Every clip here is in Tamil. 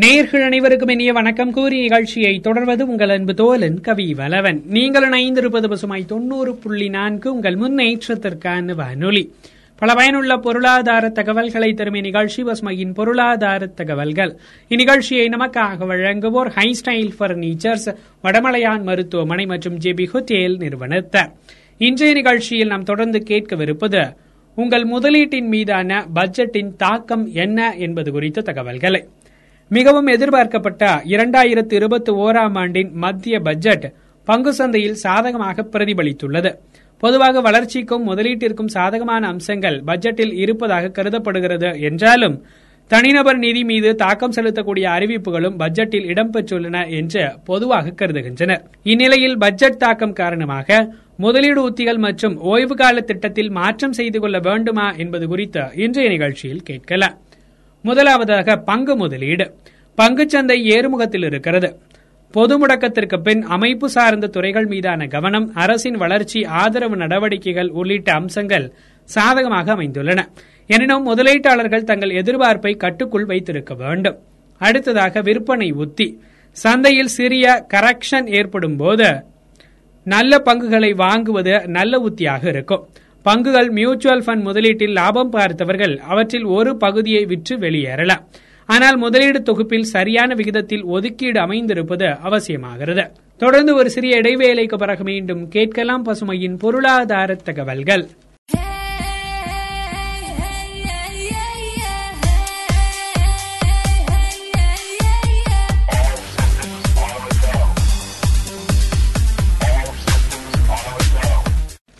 நேர்கள் அனைவருக்கும் இனிய வணக்கம். கூறி நிகழ்ச்சியை தொடர்வது உங்கள் அன்பு தோலன் கவி வலவன். நீங்கள் இணைந்திருப்பது பசுமாய் தொண்ணூறு புள்ளி நான்கு உங்கள் முன்னேற்றத்திற்கான வானொலி. பல பயனுள்ள பொருளாதார தகவல்களை தரும் இந்நிகழ்ச்சி பசுமையின் பொருளாதார தகவல்கள். இந்நிகழ்ச்சியை நமக்காக வழங்குவோர் ஹை ஸ்டைல் பர்னிச்சர்ஸ் வடமலையான் மருத்துவமனை மற்றும் ஜேபி ஹோட்டேல் நிறுவனத்தார். இன்றைய நிகழ்ச்சியில் நாம் தொடர்ந்து கேட்கவிருப்பது உங்கள் முதலீட்டின் மீதான பட்ஜெட்டின் தாக்கம் என்ன என்பது குறித்த தகவல்களை. மிகவும் எதிர்பார்க்கப்பட்ட இரண்டாயிரத்து இருபத்தி ஓராம் ஆண்டின் மத்திய பட்ஜெட் பங்கு சந்தையில் சாதகமாக பிரதிபலித்துள்ளது. பொதுவாக வளர்ச்சிக்கும் முதலீட்டிற்கும் சாதகமான அம்சங்கள் பட்ஜெட்டில் இருப்பதாக கருதப்படுகிறது என்றாலும் தனிநபர் நிதி மீது தாக்கம் செலுத்தக்கூடிய அறிவிப்புகளும் பட்ஜெட்டில் இடம்பெற்றுள்ளன என்று பொதுவாக கருதுகின்றனர். இந்நிலையில் பட்ஜெட் தாக்கம் காரணமாக முதலீடு உத்திகள் மற்றும் ஓய்வு கால திட்டத்தில் மாற்றம் செய்து கொள்ள வேண்டுமா என்பது குறித்து இன்றைய நிகழ்ச்சியில் கேட்கலாம். முதலாவதாக பங்கு முதலீடு. பங்குச்சந்தை ஏறுமுகத்தில் இருக்கிறது. பொது முடக்கத்திற்கு பின் அமைப்பு சார்ந்த துறைகள் மீதான கவனம் அரசின் வளர்ச்சி ஆதரவு நடவடிக்கைகள் உள்ளிட்ட அம்சங்கள் சாதகமாக அமைந்துள்ளன. எனினும் முதலீட்டாளர்கள் தங்கள் எதிர்பார்ப்பை கட்டுக்குள் வைத்திருக்க வேண்டும். அடுத்ததாக விற்பனை உத்தி. சந்தையில் சிறிய கரெக்ஷன் ஏற்படும் போது நல்ல பங்குகளை வாங்குவது நல்ல உத்தியாக இருக்கும். பங்குகள் மியூச்சுவல் ஃபண்ட் முதலீட்டில் லாபம் பார்த்தவர்கள் அவற்றில் ஒரு பகுதியை விற்று வெளியேறலாம். ஆனால் முதலீடு தொகுப்பில் சரியான விகிதத்தில் ஒதுக்கீடு அமைந்திருப்பது அவசியமாகிறது. தொடர்ந்து ஒரு சிறிய இடைவேளைக்கு பிறகு மீண்டும் கேட்கலாம் பசுமையின் பொருளாதார தகவல்கள்.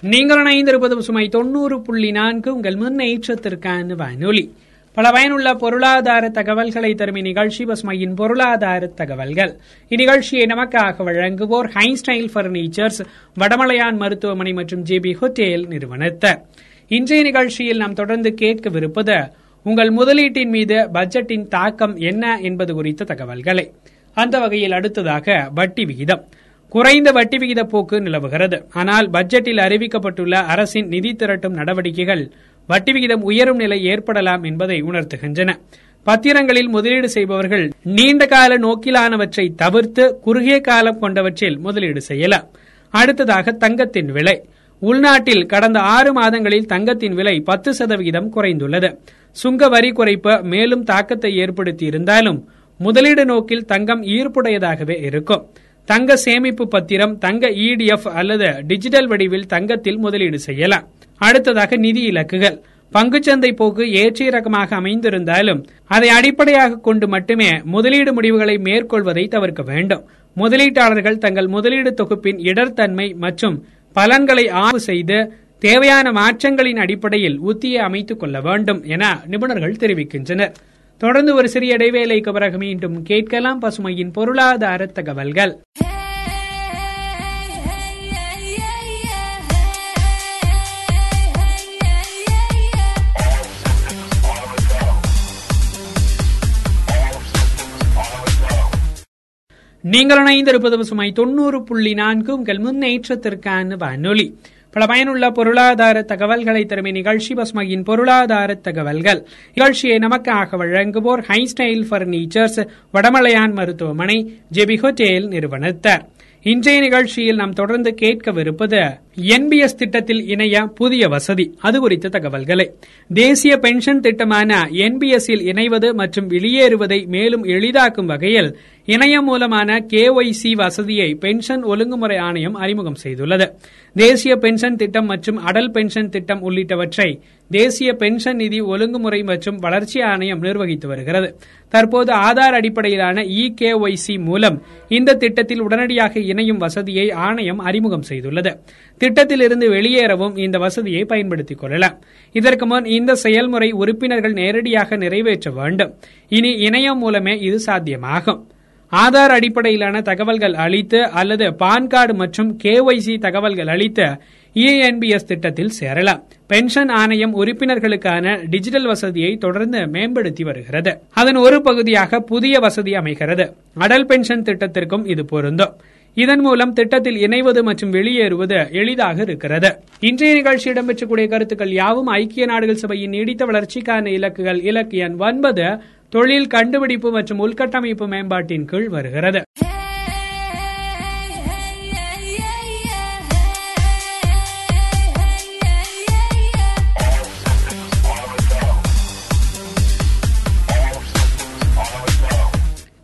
நீங்கள் இணைந்திருப்பது சுமை தொண்ணூறு புள்ளி நான்கு. உங்கள் முன்னேற்றத்திற்கான வானொலி. பல பயனுள்ள பொருளாதார தகவல்களை தரும் இந்நிகழ்ச்சி பசுமையின் பொருளாதார தகவல்கள். இந்நிகழ்ச்சியை நமக்காக வழங்குவோர் ஹைன்ஸ்டைல் பர்னிச்சர்ஸ் வடமலையான் மருத்துவமனை மற்றும் ஜேபி ஹோட்டேல் நிறுவனத்தர். இன்றைய நிகழ்ச்சியில் நாம் தொடர்ந்து கேட்கவிருப்பது உங்கள் முதலீட்டின் மீது பட்ஜெட்டின் தாக்கம் என்ன என்பது குறித்த தகவல்களை. அந்த வகையில் அடுத்ததாக வட்டி விகிதம். குறைந்த வட்டி விகித போக்கு நிலவுகிறது. ஆனால் பட்ஜெட்டில் அறிவிக்கப்பட்டுள்ள அரசின் நிதி திரட்டும் நடவடிக்கைகள் வட்டி விகிதம் உயரும் நிலை ஏற்படலாம் என்பதை உணர்த்துகின்றன. பத்திரங்களில் முதலீடு செய்பவர்கள் நீண்ட கால நோக்கிலானவற்றை தவிர்த்து குறுகிய காலம் கொண்டவற்றில் முதலீடு செய்யலாம். அடுத்ததாக தங்கத்தின் விலை. உள்நாட்டில் கடந்த ஆறு மாதங்களில் தங்கத்தின் விலை பத்து சதவிகிதம் குறைந்துள்ளது. சுங்க வரி குறைப்பு மேலும் தாக்கத்தை ஏற்படுத்தி இருந்தாலும் முதலீடு நோக்கில் தங்கம் ஈர்ப்புடையதாகவே இருக்கும். தங்க சேமிப்பு பத்திரம் தங்க இடிஎஃப் அல்லது டிஜிட்டல் வடிவில் தங்கத்தில் முதலீடு செய்யலாம். அடுத்ததாக நிதி இலக்குகள். பங்குச்சந்தை போக்கு ஏற்றிய ரகமாக அமைந்திருந்தாலும் அதை அடிப்படையாக கொண்டு மட்டுமே முதலீடு முடிவுகளை மேற்கொள்வதை தவிர்க்க வேண்டும். முதலீட்டாளர்கள் தங்கள் முதலீடு தொகுப்பின் இடர்தன்மை மற்றும் பலன்களை ஆய்வு செய்து தேவையான மாற்றங்களின் அடிப்படையில் உத்தியை அமைத்துக் கொள்ள வேண்டும் என நிபுணர்கள் தெரிவிக்கின்றனர். தொடர்ந்து ஒரு சிறிய இடைவேளைக்கு பிறகு மீண்டும் கேட்கலாம் பசுமையின் பொருளாதார தகவல்கள். நீங்கள் இணைந்திருப்பது பசுமை தொண்ணூறு புள்ளி நான்கு உங்கள் முன்னேற்றத்திற்கான வானொலி. பல பயனுள்ள பொருளாதார தகவல்களை தரும் நிகழ்ச்சி பசுமையின் பொருளாதார தகவல்கள். நிகழ்ச்சியை நமக்காக வழங்குவோர் ஹை ஸ்டைல் பர்னிச்சர்ஸ் வடமலையான் மருத்துவமனை ஜெபி ஹோட்டேல் நிறுவனத்தார். இன்றைய நிகழ்ச்சியில் நாம் தொடர்ந்து கேட்கவிருப்பது என்பிஎஸ் திட்டத்தில் இணைய புதிய வசதி அது குறித்த தகவல்களை. தேசிய பென்ஷன் திட்டமான என்பிஎஸ்ஸில் இணைவது மற்றும் வெளியேறுவதை மேலும் எளிதாக்கும் வகையில் இணையம் மூலமான கேஒய்சி வசதியை பென்ஷன் ஒழுங்குமுறை ஆணையம் அறிமுகம் செய்துள்ளது. தேசிய பென்ஷன் திட்டம் மற்றும் அடல் பென்ஷன் திட்டம் உள்ளிட்டவற்றை தேசிய பென்ஷன் நிதி ஒழுங்குமுறை மற்றும் வளர்ச்சி ஆணையம் நிர்வகித்து வருகிறது. தற்போது ஆதார் அடிப்படையிலான இ கேஒய்சி மூலம் இந்த திட்டத்தில் உடனடியாக இணையும் வசதியை ஆணையம் அறிமுகம் செய்துள்ளது. திட்டத்தில் இருந்து வெளியேறவும் இந்த வசதியை பயன்படுத்திக் கொள்ளலாம். இதற்கு முன் இந்த செயல்முறை உறுப்பினர்கள் நேரடியாக நிறைவேற்ற வேண்டும். இனி இணையம் மூலமே இது சாத்தியமாகும். ஆதார் அடிப்படையிலான தகவல்கள் அளித்து அல்லது பான் கார்டு மற்றும் கேஒய்சி தகவல்கள் அளித்து இஎன்பிஎஸ் திட்டத்தில் சேரலாம். பென்ஷன் ஆணையம் உறுப்பினர்களுக்கான டிஜிட்டல் வசதியை தொடர்ந்து மேம்படுத்தி வருகிறது. அதன் ஒரு பகுதியாக புதிய வசதி அமைகிறது. அடல் பென்ஷன் திட்டத்திற்கும் இது பொருந்தும். இதன் மூலம் திட்டத்தில் இணைவது மற்றும் வெளியேறுவது எளிதாக இருக்கிறது. இன்றைய நிகழ்ச்சி இடம்பெற்றக்கூடிய கருத்துக்கள் யாவும் ஐக்கிய நாடுகள் சபையின் நீடித்த வளர்ச்சிக்கான இலக்குகள் இலக்கு எண் ஒன்பது தொழில் கண்டுபிடிப்பு மற்றும் உள்கட்டமைப்பு மேம்பாட்டின் கீழ் வருகிறது.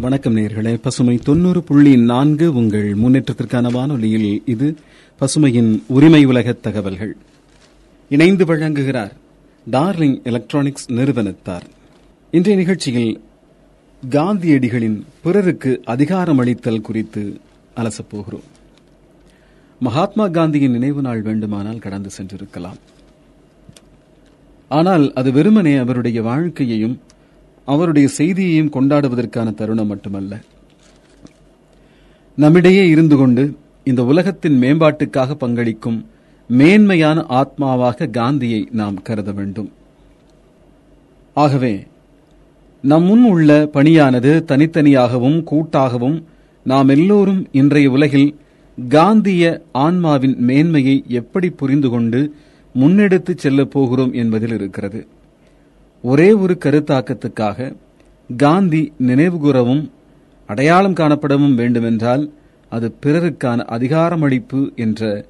வணக்கம் நேர்களே. பசுமை தொண்ணூறு புள்ளி நான்கு உங்கள் முன்னேற்றத்திற்கான வானொலியில் இது பசுமையின் உரிமை உலக தகவல்கள். இணைந்து வழங்குகிறார் டார்லிங் எலக்ட்ரானிக்ஸ் நிறுவனத்தார். இன்றைய நிகழ்ச்சியில் காந்தியடிகளின் பிறருக்கு அதிகாரமளித்தல் குறித்து அலசப்போகிறோம் மகாத்மா காந்தியின் நினைவு நாள் வேண்டுமானால் கடந்து சென்றிருக்கலாம். ஆனால் அது வெறுமனே அவருடைய வாழ்க்கையையும் அவருடைய செய்தியையும் கொண்டாடுவதற்கான தருணம் மட்டுமல்ல. நம்மிடையே இருந்து கொண்டு இந்த உலகத்தின் மேம்பாட்டுக்காக பங்களிக்கும் மேன்மையான ஆத்மாவாக காந்தியை நாம் கருத வேண்டும். ஆகவே நம் முன் உள்ள பணியானது தனித்தனியாகவும் கூட்டாகவும் நாம் எல்லோரும் இன்றைய உலகில் காந்திய ஆன்மாவின் மேன்மையை எப்படி புரிந்து கொண்டு முன்னெடுத்து செல்லப் போகிறோம் என்பதில் இருக்கிறது. ஒரே ஒரு கருத்தாக்கத்துக்காக காந்தி நினைவுகூறவும் அடையாளம் காணப்படவும் வேண்டுமென்றால் அது பிறருக்கான அதிகாரமளிப்பு என்ற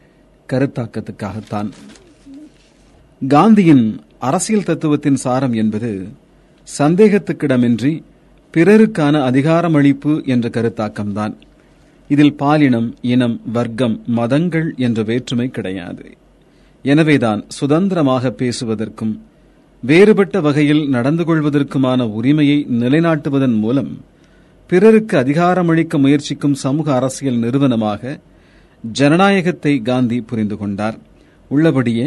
கருத்தாக்கத்துக்காகத்தான். காந்தியின் அரசியல் தத்துவத்தின் சாரம் என்பது சந்தேகத்துக்கிடமின்றி பிறருக்கான அதிகாரமளிப்பு என்ற கருத்தாக்கம்தான். இதில் பாலினம் இனம் வர்க்கம் மதங்கள் என்ற வேற்றுமை கிடையாது. எனவேதான் சுதந்திரமாக பேசுவதற்கும் வேறுபட்ட வகையில் நடந்து கொள்வதற்குமான உரிமையை நிலைநாட்டுவதன் மூலம் பிறருக்கு அதிகாரமளிக்க முயற்சிக்கும் சமூக அரசியல் நிறுவனமாக ஜனநாயகத்தை காந்தி புரிந்து கொண்டார். உள்ளபடியே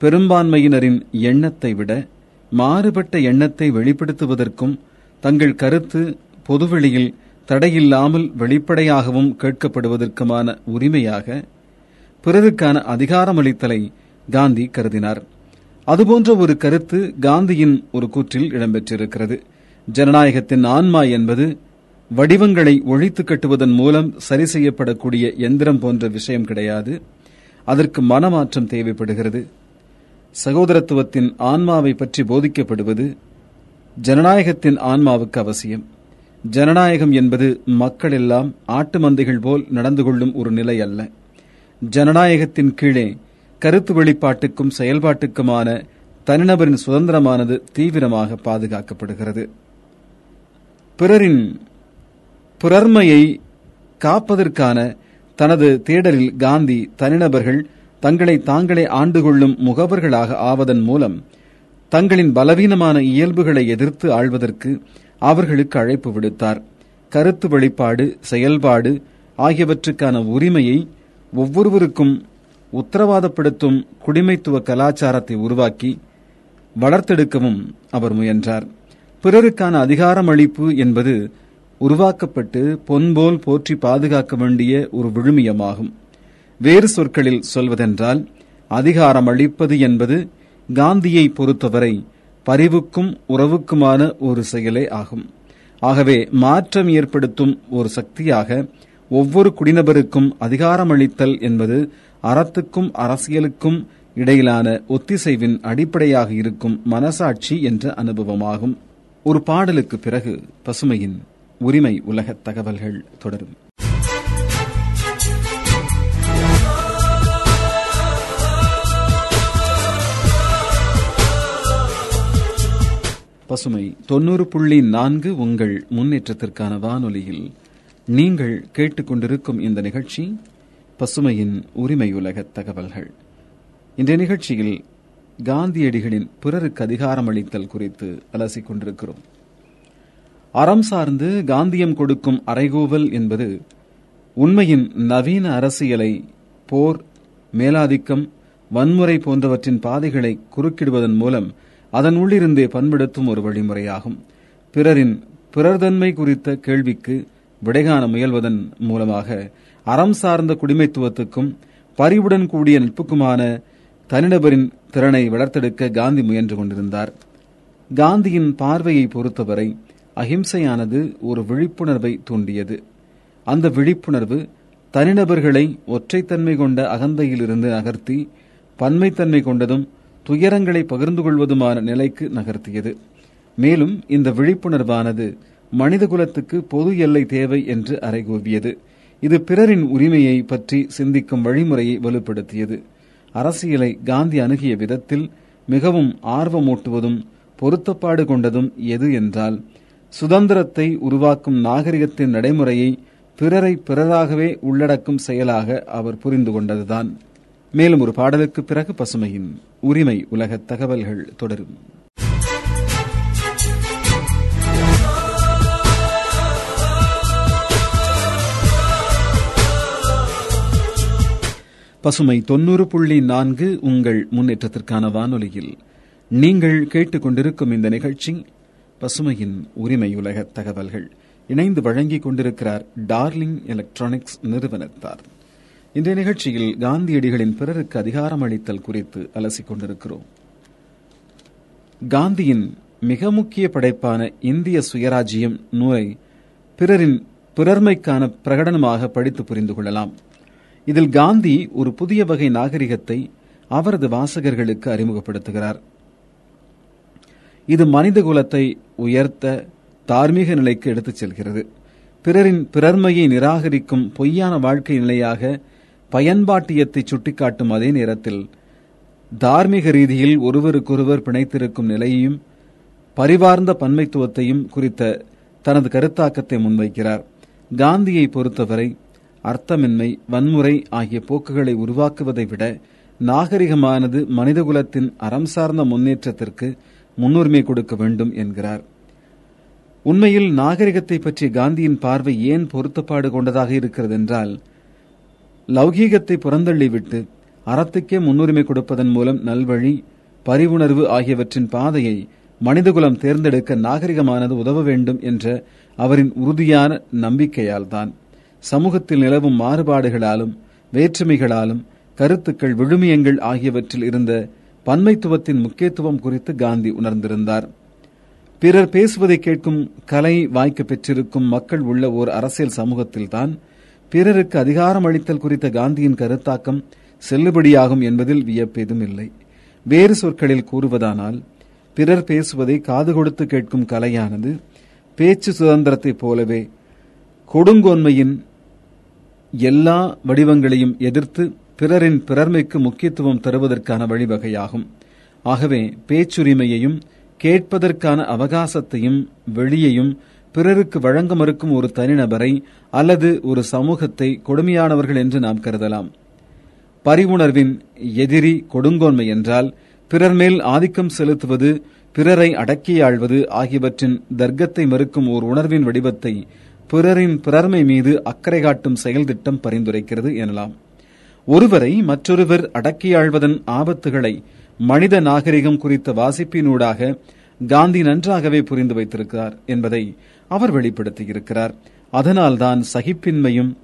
பெரும்பான்மையினரின் எண்ணத்தை விட மாறுபட்ட எண்ணத்தை வெளிப்படுத்துவதற்கும் தங்கள் கருத்து பொதுவெளியில் தடையில்லாமல் வெளிப்படையாகவும் கேட்கப்படுவதற்குமான உரிமையாக பிறருக்கான அதிகாரமளித்தலை காந்தி கருதினார். அதுபோன்ற ஒரு கருத்து காந்தியின் ஒரு கூற்றில் இடம்பெற்றிருக்கிறது. ஜனநாயகத்தின் ஆன்மா என்பது வடிவங்களை ஒழித்து கட்டுவதன் மூலம் சரி செய்யப்படக்கூடிய எந்திரம் போன்ற விஷயம் கிடையாது. அதற்கு மனமாற்றம் தேவைப்படுகிறது. சகோதரத்துவத்தின் ஆன்மாவை பற்றி போதிக்கப்படுவது ஜனநாயகத்தின் ஆன்மாவுக்கு அவசியம். ஜனநாயகம் என்பது மக்கள் எல்லாம் ஆட்டு மந்தைகள் போல் நடந்து கொள்ளும் ஒரு நிலை அல்ல. ஜனநாயகத்தின் கீழே கருத்து வெளிப்பாட்டுக்கும் செயல்பாட்டுக்குமான தனிநபரின் சுதந்திரமானது தீவிரமாக பாதுகாக்கப்படுகிறது. பிறரின் பிறர்மையை காப்பதற்கான தனது தேடலில் காந்தி தனிநபர்கள் தங்களை தாங்களே ஆண்டு கொள்ளும் முகவர்களாக ஆவதன் மூலம் தங்களின் பலவீனமான இயல்புகளை எதிர்த்து ஆள்வதற்கு அவர்களுக்கு அழைப்பு விடுத்தார். கருத்து வெளிப்பாடு செயல்பாடு ஆகியவற்றுக்கான உரிமையை ஒவ்வொருவருக்கும் உத்தரவாதப்படுத்தும் குடிமைத்துவ கலாச்சாரத்தை உருவாக்கி வளர்த்தெடுக்கவும் அவர் முயன்றார். பிறருக்கான அதிகாரம் அளிப்பு என்பது உருவாக்கப்பட்டு பொன்போல் போற்றி பாதுகாக்க வேண்டிய ஒரு விழுமியமாகும். வேறு சொற்களில் சொல்வதென்றால் அதிகாரம் அளிப்பது என்பது காந்தியை பொறுத்தவரை பரிவுக்கும் உறவுக்குமான ஒரு செயலே ஆகும். ஆகவே மாற்றம் ஏற்படுத்தும் ஒரு சக்தியாக ஒவ்வொரு குடிநபருக்கும் அதிகாரமளித்தல் என்பது அறத்துக்கும் அரசியலுக்கும் இடையிலான ஒத்திசைவின் அடிப்படையாக இருக்கும் மனசாட்சி என்ற அனுபவமாகும். ஒரு பாடலுக்கு பிறகு பசுமையின் உரிமை உலகத் தகவல்கள் தொடரும். பசுமை தொண்ணூறு புள்ளி நான்கு உங்கள் முன்னேற்றத்திற்கான வானொலியில் நீங்கள் கேட்டுக்கொண்டிருக்கும் இந்த நிகழ்ச்சி பசுமையின் உரிமையுலக தகவல்கள். இந்த நிகழ்ச்சியில் காந்தியடிகளின் பிறருக்கு அதிகாரம் அளித்தல் குறித்து அலசிக் கொண்டிருக்கிறோம். அறம் சார்ந்து காந்தியம் கொடுக்கும் அறைகூவல் என்பது உண்மையின் நவீன அரசியலை போர் மேலாதிக்கம் வன்முறை போன்றவற்றின் பாதைகளை குறுக்கிடுவதன் மூலம் அதன் உள்ளிருந்தே பண்படுத்தும் ஒரு வழிமுறையாகும். பிறரின் பிறர்தன்மை குறித்த கேள்விக்கு விடைகாண முயல்வதன் மூலமாக அறம் சார்ந்த குடிமைத்துவத்துக்கும் பரிவுடன் கூடிய நட்புக்குமான தனிநபரின் திறனை வளர்த்தெடுக்க காந்தி முயன்று கொண்டிருந்தார். காந்தியின் பார்வையை பொறுத்தவரை அகிம்சையானது ஒரு விழிப்புணர்வை தூண்டியது. அந்த விழிப்புணர்வு தனிநபர்களை ஒற்றைத்தன்மை கொண்ட அகந்தையிலிருந்து நகர்த்தி பன்மைத்தன்மை கொண்டதும் துயரங்களை பகிர்ந்து கொள்வதுமான நிலைக்கு நகர்த்தியது. மேலும் இந்த விழிப்புணர்வானது மனிதகுலத்துக்கு பொது எல்லை தேவை என்று அறைகூவியது. இது பிறரின் உரிமையை பற்றி சிந்திக்கும் வழிமுறையை வலுப்படுத்தியது. அரசியலை காந்தி அணுகிய விதத்தில் மிகவும் ஆர்வமூட்டுவதும் பொருத்தப்பாடு கொண்டதும் எது என்றால் சுதந்திரத்தை உருவாக்கும் நாகரிகத்தின் நடைமுறையை பிறரை பிறராகவே உள்ளடக்கும் செயலாக அவர் புரிந்து கொண்டதுதான். மேலும் ஒரு பாடலுக்கு பிறகு பசுமையின் உரிமை உலக தகவல்கள் தொடரும். பசுமை தொன்னூறு புள்ளி நான்கு உங்கள் முன்னேற்றத்திற்கான வானொலியில். நீங்கள் கேட்டுக்கொண்டிருக்கும் இந்த நிகழ்ச்சி பசுமையின் உரிமை உலக தகவல்கள். இணைந்து வழங்கிக் கொண்டிருக்கிறார் டார்லிங் எலக்ட்ரானிக்ஸ் நிறுவனத்தார். இன்றைய நிகழ்ச்சியில் காந்தியடிகளின் பிறருக்கு அதிகாரம் அளித்தல் குறித்து அலசிக் கொண்டிருக்கிறோம். காந்தியின் மிக முக்கிய படைப்பான இந்திய சுயராஜ்யம் நூலை பிறரின் பிறர்மைக்கான பிரகடனமாக படித்து புரிந்து கொள்ளலாம். இதில் காந்தி ஒரு புதிய வகை நாகரிகத்தை அவரது வாசகர்களுக்கு அறிமுகப்படுத்துகிறார். இது மனித குலத்தை உயர்த்த தார்மீக நிலைக்கு எடுத்துச் செல்கிறது. பிறரின் பிறர்மையை நிராகரிக்கும் பொய்யான வாழ்க்கை நிலையாக பயன்பாட்டியத்தை சுட்டிக்காட்டும் அதே நேரத்தில் தார்மீக ரீதியில் ஒருவருக்கொருவர் பிணைத்திருக்கும் நிலையையும் பரிவார்ந்த பன்மைத்துவத்தையும் குறித்த தனது கருத்தாக்கத்தை முன்வைக்கிறார். காந்தியை பொறுத்தவரை அர்த்தமின்மை வன்முறை ஆகிய போக்குகளை உருவாக்குவதை விட நாகரிகமானது மனிதகுலத்தின் அறம் சார்ந்த முன்னேற்றத்திற்கு முன்னுரிமை கொடுக்க வேண்டும் என்கிறார். உண்மையில் நாகரிகத்தை பற்றிய காந்தியின் பார்வை ஏன் பொருத்தப்பாடு கொண்டதாக இருக்கிறது என்றால் லௌகீகத்தை புறந்தள்ளிவிட்டு அறத்துக்கே முன்னுரிமை கொடுப்பதன் மூலம் நல்வழி பரிவுணர்வு ஆகியவற்றின் பாதையை மனிதகுலம் தேர்ந்தெடுக்க நாகரிகமானது உதவ வேண்டும் என்ற அவரின் உறுதியான நம்பிக்கையால் தான் சமூகத்தில் நிலவும் மாறுபாடுகளாலும் வேற்றுமைகளாலும் கருத்துக்கள் விழுமியங்கள் ஆகியவற்றில் இருந்த பன்மைத்துவத்தின் முக்கியத்துவம் குறித்து காந்தி உணர்ந்திருந்தார். பிறர் பேசுவதை கேட்கும் கலை வாய்க்கு பெற்றிருக்கும் மக்கள் உள்ள ஓர் அரசியல் சமூகத்தில்தான் பிறருக்கு அதிகாரம் அளித்தல் குறித்த காந்தியின் கருத்தாக்கம் செல்லுபடியாகும் என்பதில் வியப்பேதும் இல்லை வேறு சொற்களில் கூறுவதானால் பிறர் பேசுவதை காது கொடுத்து கேட்கும் கலையானது பேச்சு சுதந்திரத்தைப் போலவே கொடுங்கோன்மையின் எல்லா வடிவங்களையும் எதிர்த்து பிறரின் பிறர்மைக்கு முக்கியத்துவம் தருவதற்கான வழிவகையாகும். ஆகவே பேச்சுரிமையையும் கேட்பதற்கான அவகாசத்தையும் வெளியையும் பிறருக்கு வழங்க மறுக்கும் ஒரு தனிநபரை அல்லது ஒரு சமூகத்தை கொடுமையானவர்கள் என்று நாம் கருதலாம். பரிவுணர்வின் எதிரி கொடுங்கோன்மை என்றால் பிறர் மேல் ஆதிக்கம் செலுத்துவது பிறரை அடக்கியாழ்வது ஆகியவற்றின் தர்க்கத்தை மறுக்கும் ஓர் உணர்வின் வடிவத்தை பிறரின் பிறர்மை மீது அக்கறை காட்டும் செயல் திட்டம் பரிந்துரைக்கிறது எனலாம். ஒருவரை மற்றொருவர் அடக்கியாழ்வதன் ஆபத்துகளை மனித நாகரிகம் குறித்த வாசிப்பினூடாக காந்தி நன்றாகவே புரிந்து வைத்திருக்கிறார் என்பதை அவர் வெளிப்படுத்தியிருக்கிறார். அதனால்தான் சகிப்பின்மையும்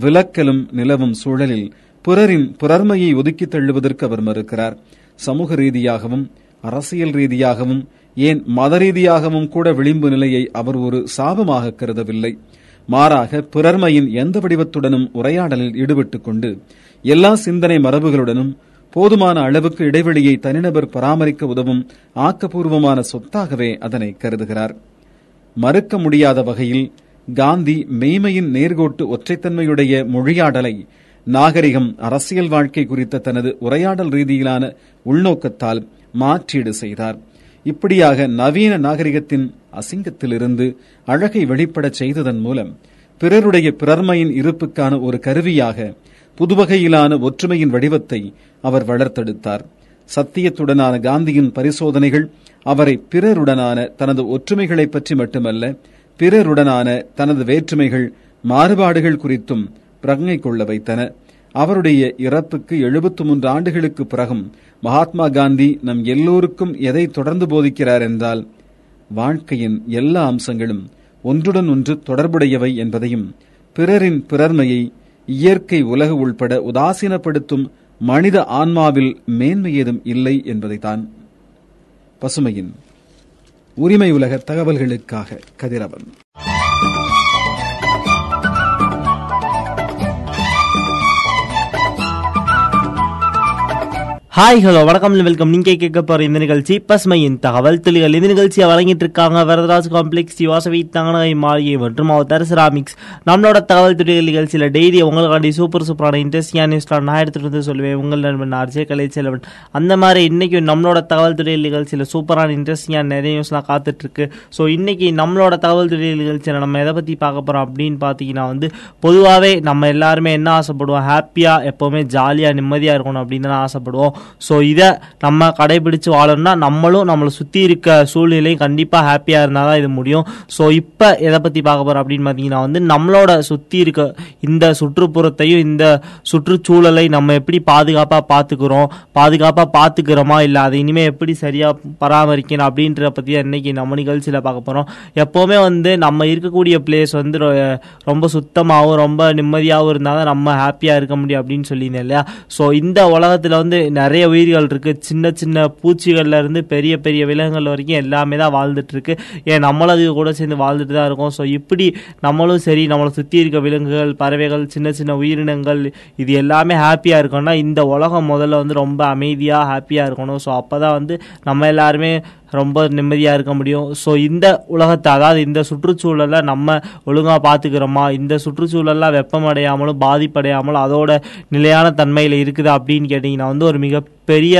விலக்கலும் நிலவும் சூழலில் பிறரின் பிறர்மையை ஒதுக்கித் தள்ளுவதற்கு அவர் மறுக்கிறார். சமூக ரீதியாகவும் அரசியல் ரீதியாகவும் ஏன் மத ரீதியாகவும் கூட விளிம்பு நிலையை அவர் ஒரு சாபமாக கருதவில்லை. மாறாக பிறர்மையின் எந்த வடிவத்துடனும் உரையாடலில் ஈடுபட்டுக் கொண்டு எல்லா சிந்தனை மரபுகளுடனும் போதுமான அளவுக்கு இடைவெளியை தனிநபர் பராமரிக்க உதவும் ஆக்கப்பூர்வமான சொத்தாகவே அதனை கருதுகிறார். மறுக்க முடியாத வகையில் காந்தி மெய்மையின் நேர்கோட்டு ஒற்றைத்தன்மையுடைய மொழியாடலை நாகரிகம் அரசியல் வாழ்க்கை குறித்த தனது உரையாடல் ரீதியிலான உள்நோக்கத்தால் மாற்றீடு செய்தார். இப்படியாக நவீன நாகரிகத்தின் அசிங்கத்திலிருந்து அழகை வெளிப்படச் செய்ததன் மூலம் பிறருடைய பிறர்மையின் இருப்புக்கான ஒரு கருவியாக புதுவகையிலான ஒற்றுமையின் வடிவத்தை அவர் வளர்த்தெடுத்தார். சத்தியத்துடனான காந்தியின் பரிசோதனைகள் அவரை பிறருடனான தனது ஒற்றுமைகளை பற்றி மட்டுமல்ல பிறருடனான தனது வேற்றுமைகள் மாறுபாடுகள் குறித்தும் பிரங்கை கொள்ள வைத்தன. அவருடைய இறப்புக்கு எழுபத்து மூன்று ஆண்டுகளுக்கு பிறகும் மகாத்மா காந்தி நம் எல்லோருக்கும் எதை தொடர்ந்து போதிக்கிறார் என்றால் வாழ்க்கையின் எல்லா அம்சங்களும் ஒன்றுடன் ஒன்று தொடர்புடையவை என்பதையும் பிறரின் பிறர்மையை இயற்கை உலகு உள்பட உதாசீனப்படுத்தும் மனித ஆன்மாவில் மேன்மை ஏதும் இல்லை என்பதைத்தான் பசுமையின் உரிமை உலக தகவல்களுக்காக கதிரவன். ஹாய் ஹலோ வணக்கம் வெல்கம் நீங்க கேட்க போற இந்த நிகழ்ச்சி பசுமையின் தகவல் துளிகள். இந்த நிகழ்ச்சியை வழங்கிட்டு இருக்காங்க வரதராஜ் காம்ப்ளெக்ஸ் யுவாசவி தங்கநகை மாளிகை மற்றும் அவர் செராமிக்ஸ் நம்மளோட தகவல் துளிகள் நிகழ்ச்சியில் டெய்லி உங்களுக்காண்டி சூப்பர் சூப்பரான இன்ட்ரெஸ்டிங்கான நியூஸ்லாம் நான் எடுத்துட்டு வந்து சொல்லுவேன் உங்கள் நண்பன் ஆர்ஜே கலை செல்வன். அந்த மாதிரி இன்னைக்கு நம்மளோட தகவல் துளிகள் நிகழ்ச்சியில் சூப்பரான இன்ட்ரெஸ்டிங்கான நிறைய நியூஸ்லாம் காத்துட்டு இருக்கு. ஸோ இன்னைக்கு நம்மளோட தகவல் துளிகள் நிகழ்ச்சியில் நம்ம எதை பத்தி பார்க்க போறோம் அப்படின்னு பார்த்தீங்கன்னா வந்து பொதுவாகவே நம்ம எல்லாருமே என்ன ஆசைப்படுவோம்? ஹாப்பியா எப்பவுமே ஜாலியா நிம்மதியா இருக்கணும் அப்படின்னு தான் ஆசைப்படுவோம். ஸோ இதை நம்ம கடைபிடிச்சு வாழணும்னா நம்மளும் நம்மளை சுற்றி இருக்க சூழ்நிலையும் கண்டிப்பாக ஹாப்பியாக இருந்தால் தான் இது முடியும். ஸோ இப்போ எதை பற்றி பார்க்க போகிறோம் அப்படின்னு பார்த்தீங்கன்னா வந்து நம்மளோட சுற்றி இருக்க இந்த சுற்றுப்புறத்தையும் இந்த சுற்றுச்சூழலை நம்ம எப்படி பாதுகாப்பாக பார்த்துக்கிறோம் பாதுகாப்பாக பார்த்துக்கிறோமா இல்லை அதை இனிமேல் எப்படி சரியாக பராமரிக்கணும் அப்படின்றத பற்றி இன்றைக்கி நம்ம நிகழ்ச்சியில் பார்க்க போகிறோம் எப்போவுமே வந்து நம்ம இருக்கக்கூடிய பிளேஸ் வந்து ரொ- ரொம்ப சுத்தமாகவும் ரொம்ப நிம்மதியாகவும் இருந்தால் தான் நம்ம ஹாப்பியாக இருக்க முடியும் அப்படின்னு சொல்லியிருந்தேன் இல்லையா? ஸோ இந்த உலகத்தில் வந்து நிறைய நிறைய உயிர்கள் இருக்குது சின்ன சின்ன பூச்சிகள்லேருந்து பெரிய பெரிய விலங்குகள் வரைக்கும் எல்லாமே தான் வாழ்ந்துட்டுருக்கு. ஏன் நம்மளும் அது கூட சேர்ந்து வாழ்ந்துட்டு தான் இருக்கோம். ஸோ இப்படி நம்மளும் சரி நம்மளை சுற்றி இருக்க விலங்குகள் பறவைகள் சின்ன சின்ன உயிரினங்கள் இது எல்லாமே ஹாப்பியாக இருக்கணும்னா இந்த உலகம் முதல்ல வந்து ரொம்ப அமைதியாக ஹாப்பியாக இருக்கணும். ஸோ அப்போ தான் வந்து நம்ம எல்லாருமே ரொம்ப நிம்மதியாக இருக்க முடியும். ஸோ இந்த உலகத்தை அதாவது இந்த சுற்றுச்சூழலை நம்ம ஒழுங்காக பார்த்துக்கிறோமா? இந்த சுற்றுச்சூழல்லாம் வெப்பமடையாமலும் பாதிப்படையாமலும் அதோட நிலையான தன்மையில் இருக்குதா அப்படின்னு கேட்டிங்கன்னா வந்து ஒரு மிக பெரிய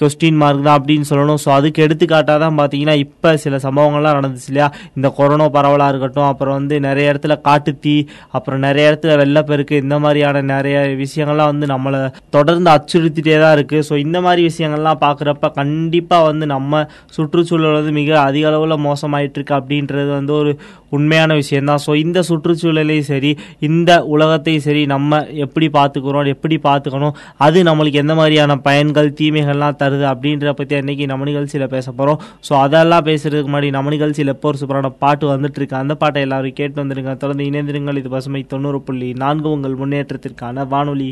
கொஸ்டின் மார்க் தான் அப்படின்னு சொல்லணும். ஸோ அதுக்கு எடுத்துக்காட்டாக தான் பார்த்தீங்கன்னா இப்போ சில சம்பவங்கள்லாம் நடந்துச்சு இல்லையா? இந்த கொரோனா பரவலாக இருக்கட்டும் அப்புறம் வந்து நிறைய இடத்துல காட்டுத்தீ அப்புறம் நிறைய இடத்துல வெள்ளப்பெருக்கு இந்த மாதிரியான நிறைய விஷயங்கள்லாம் வந்து நம்மளை தொடர்ந்து அச்சுறுத்திட்டே தான் இருக்குது ஸோ இந்த மாதிரி விஷயங்கள்லாம் பார்க்குறப்ப கண்டிப்பாக வந்து நம்ம சுற்றுச்சூழல் வந்து மிக அதிக அளவில் மோசமாயிட்டுருக்கு அப்படின்றது வந்து ஒரு உண்மையான விஷயந்தான் ஸோ இந்த சுற்றுச்சூழலையும் சரி இந்த உலகத்தையும் சரி நம்ம எப்படி பார்த்துக்கிறோம் எப்படி பார்த்துக்கணும் அது நம்மளுக்கு எந்த மாதிரியான பயன் பயன்கள் தீமைகள்லாம் தருது அப்படின்ற பற்றி அன்னைக்கு நம்ம நிகழ்ச்சியில் பேச போகிறோம் ஸோ அதெல்லாம் பேசுறதுக்கு முன்னாடி நம்ம நிகழ்ச்சியில் எப்போ ஒரு சூப்பரான பாட்டு வந்துட்டு இருக்கு அந்த பாட்டை எல்லாரும் கேட்டு வந்துருங்க தொடர்ந்து இணைந்திருங்கள். இது பசுமை தொண்ணூறு புள்ளி நான்கு உங்கள் முன்னேற்றத்திற்கான வானொலி.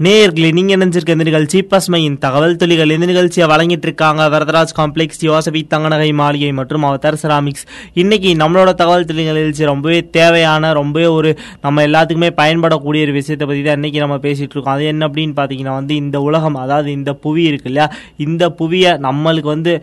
நேயர்களே நீங்க நினைச்சிருக்க இந்த நிகழ்ச்சி பஸ்மையின் தகவல் துளிகள். இந்த நிகழ்ச்சியை வழங்கிட்டு இருக்காங்க வரதராஜ் காம்ப்ளெக்ஸ் யோசபி தங்கநகை மாளிகை மற்றும் அவதார் செராமிக்ஸ் இன்னைக்கு நம்மளோட தகவல் துளிகள் நிகழ்ச்சி ரொம்பவே தேவையான ரொம்பவே ஒரு நம்ம எல்லாத்துக்குமே பயன்படக்கூடிய ஒரு விஷயத்தை பத்தி தான் இன்னைக்கு நம்ம பேசிட்டு இருக்கோம். அது என்ன அப்படின்னு பாத்தீங்கன்னா வந்து இந்த உலகம் அதாவது இந்த புவி இருக்கு இல்லையா? இந்த புவியை நம்மளுக்கு வந்து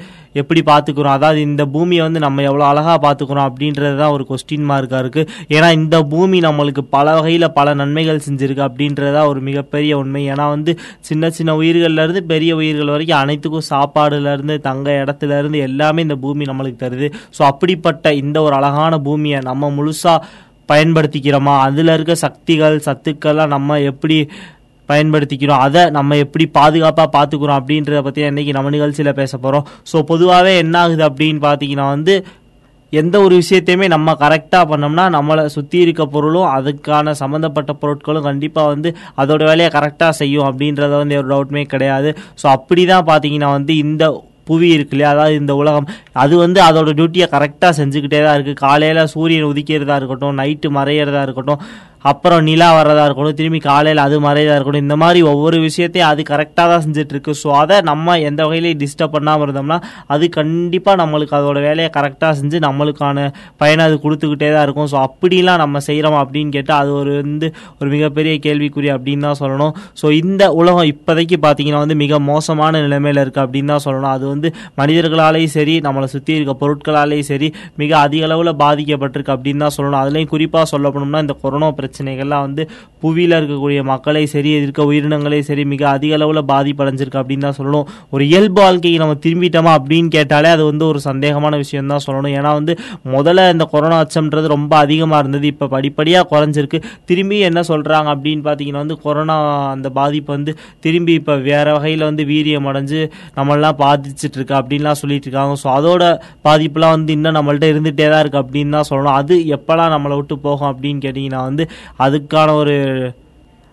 எப்படி பார்த்துக்கிறோம் அதாவது இந்த பூமியை வந்து நம்ம எவ்வளோ அழகாக பார்த்துக்கிறோம் அப்படின்றது தான் ஒரு கொஸ்டின் மார்க்காக இருக்குது ஏன்னா இந்த பூமி நம்மளுக்கு பல வகையில் பல நன்மைகள் செஞ்சுருக்கு அப்படின்றது தான் ஒரு மிகப்பெரிய உண்மை. ஏன்னா வந்து சின்ன சின்ன உயிர்கள்லேருந்து பெரிய உயிர்கள் வரைக்கும் அனைத்துக்கும் சாப்பாடுலேருந்து தங்க இடத்துலேருந்து எல்லாமே இந்த பூமி நம்மளுக்கு தருது. ஸோ அப்படிப்பட்ட இந்த ஒரு அழகான பூமியை நம்ம முழுசாக பயன்படுத்திக்கிறோமா? அதில் இருக்க சக்திகள் சத்துக்கள்லாம் நம்ம எப்படி பயன்படுத்திக்கிறோம்? அதை நம்ம எப்படி பாதுகாப்பாக பார்த்துக்கிறோம் அப்படின்றத பற்றி இன்றைக்கி நம்ம நிகழ்ச்சியில் பேச போகிறோம் ஸோ பொதுவாகவே என்ன ஆகுது அப்படின்னு பார்த்தீங்கன்னா வந்து எந்த ஒரு விஷயத்தையுமே நம்ம கரெக்டாக பண்ணோம்னா நம்மளை சுற்றி இருக்க பொருளும் அதுக்கான சம்மந்தப்பட்ட பொருட்களும் கண்டிப்பாக வந்து அதோட வேலையை கரெக்டாக செய்யும் அப்படின்றத வந்து ஒரு டவுட்டுமே கிடையாது. ஸோ அப்படி தான் பார்த்தீங்கன்னா வந்து இந்த புவி இருக்கு இல்லையா? அதாவது இந்த உலகம். அது வந்து அதோட டியூட்டியை கரெக்டாக செஞ்சுக்கிட்டே தான் இருக்குது காலையில் சூரியன் உதிக்கிறதா இருக்கட்டும் நைட்டு மறையிறதா இருக்கட்டும் அப்புறம் நிலா வர்றதா இருக்கணும் திரும்பி காலையில் அது மறையதா இருக்கட்டும் இந்த மாதிரி ஒவ்வொரு விஷயத்தையும் அது கரெக்டாக தான் செஞ்சுட்டு இருக்கு ஸோ அதை நம்ம எந்த வகையிலையும் டிஸ்டர்ப் பண்ணாமல் இருந்தோம்னா அது கண்டிப்பாக நம்மளுக்கு அதோட வேலையை கரெக்டாக செஞ்சு நம்மளுக்கான பயனை அது கொடுத்துக்கிட்டே தான் இருக்கும். ஸோ அப்படிலாம் நம்ம செய்கிறோம் அப்படின்னு கேட்டால் அது ஒரு வந்து ஒரு மிகப்பெரிய கேள்விக்குறி அப்படின்னு தான் சொல்லணும். ஸோ இந்த உலகம் இப்போதைக்கு பார்த்தீங்கன்னா வந்து மிக மோசமான நிலைமையில் இருக்குது அப்படின்னு தான் சொல்லணும். அது வந்து மனிதர்களாலேயும் சரி நம்மளை சுற்றி இருக்க பொருட்களாலேயும் சரி மிக அதிக அளவில் பாதிக்கப்பட்டிருக்கு அப்படின்னு தான் சொல்லணும். அதுலேயும் குறிப்பாக சொல்ல இந்த கொரோனா பிரச்சனை பிரச்சனைகள்லாம் வந்து புவியில் இருக்கக்கூடிய மக்களை சரி இருக்க உயிரினங்களே சரி மிக அதிக அளவில் பாதிப்படைஞ்சிருக்கு அப்படின்னு தான் சொல்லணும். ஒரு இயல்பு வாழ்க்கைக்கு நம்ம திரும்பிட்டோமா அப்படின்னு கேட்டாலே அது வந்து ஒரு சந்தேகமான விஷயம் தான் சொல்லணும். ஏன்னா வந்து முதல்ல இந்த கொரோனா அச்சம்ன்றது ரொம்ப அதிகமாக இருந்தது. இப்போ படிப்படியாக குறைஞ்சிருக்கு. திரும்பி என்ன சொல்கிறாங்க அப்படின்னு பார்த்தீங்கன்னா வந்து கொரோனா அந்த பாதிப்பு வந்து திரும்பி இப்போ வேறு வகையில் வந்து வீரியம் அடைஞ்சு நம்மளாம் பாதிச்சிட்டு இருக்கு அப்படின்லாம் சொல்லிட்டு இருக்காங்க. ஸோ அதோட பாதிப்புலாம் வந்து இன்னும் நம்மள்ட்ட இருந்துகிட்டே தான் இருக்குது அப்படின்னு தான் சொல்லணும். அது எப்போல்லாம் நம்மளை விட்டு போகும் அப்படின்னு கேட்டிங்கன்னா வந்து அதுக்கான ஒரு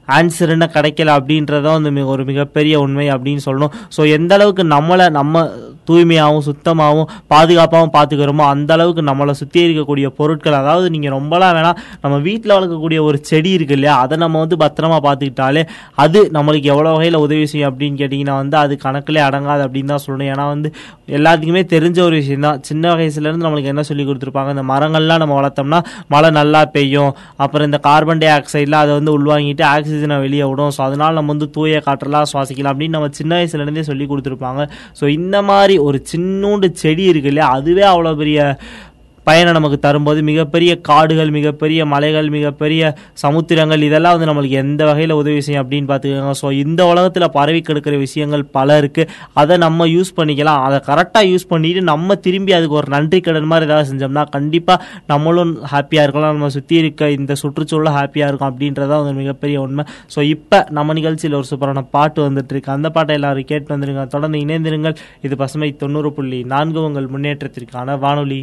ஆன்சர் என்ன கிடைக்கல அப்படின்றதான் வந்து மிக ஒரு மிகப்பெரிய உண்மை அப்படின்னு சொல்லணும். ஸோ எந்த அளவுக்கு நம்மளை நம்ம தூய்மையாகவும் சுத்தமாகவும் பாதுகாப்பாகவும் பார்த்துக்கிறோமோ அந்த அளவுக்கு நம்மளை சுற்றி இருக்கக்கூடிய பொருட்கள் அதாவது நீங்கள் ரொம்பலாம் வேணால் நம்ம வீட்டில் வளர்க்கக்கூடிய ஒரு செடி இருக்கு இல்லையா அதை நம்ம வந்து பத்திரமா பார்த்துக்கிட்டாலே அது நம்மளுக்கு எவ்வளோ வகையில் உதவி செய்யும் அப்படின்னு கேட்டிங்கன்னா வந்து அது கணக்கிலே அடங்காது அப்படின்னு தான் சொல்லணும். ஏன்னா வந்து எல்லாத்துக்குமே தெரிஞ்ச ஒரு விஷயம் தான். சின்ன வயசுலேருந்து நம்மளுக்கு என்ன சொல்லி கொடுத்துருப்பாங்க இந்த மரங்கள்லாம் நம்ம வளர்த்தோம்னா மழை நல்லா பெய்யும். அப்புறம் இந்த கார்பன் டை ஆக்சைடில் அதை வந்து உள்வாங்கிட்டு ஆக்சிஜனை வெளியே விடும். ஸோ அதனால் நம்ம வந்து தூய காற்றெல்லாம் சுவாசிக்கலாம் அப்படின்னு நம்ம சின்ன வயசுலேருந்தே சொல்லி கொடுத்துருப்பாங்க. ஸோ இந்த மாதிரி ஒரு சின்னூண்டு செடி இருக்கு இல்லையா? அதுவே அவ்வளோ பெரிய பயனை நமக்கு தரும்போது மிகப்பெரிய காடுகள் மிகப்பெரிய மலைகள் மிகப்பெரிய சமுத்திரங்கள் இதெல்லாம் வந்து நம்மளுக்கு எந்த வகையில் உதவி செய்யும் அப்படின்னு பார்த்துக்கோங்க. ஸோ இந்த உலகத்தில் பரவி கிடக்கிற விஷயங்கள் பல இருக்குது அதை நம்ம யூஸ் பண்ணிக்கலாம். அதை கரெக்டாக யூஸ் பண்ணிட்டு நம்ம திரும்பி அதுக்கு ஒரு நன்றி கடன் மாதிரி ஏதாவது செஞ்சோம்னா கண்டிப்பாக நம்மளும் ஹாப்பியாக இருக்கலாம். நம்ம சுற்றி இருக்க இந்த சுற்றுச்சூழலும் ஹாப்பியாக இருக்கும் அப்படின்றத வந்து மிகப்பெரிய உண்மை. ஸோ இப்போ நம்ம நிகழ்ச்சியில் ஒரு சூப்பரான பாட்டு வந்துட்டுருக்கு அந்த பாட்டை எல்லாரும் கேட்டு வந்துருங்க. தொடர்ந்து இணைந்திருங்கள். இது பசுமை தொண்ணூறு புள்ளி நான்கு உங்கள் முன்னேற்றத்திற்கான வானொலி.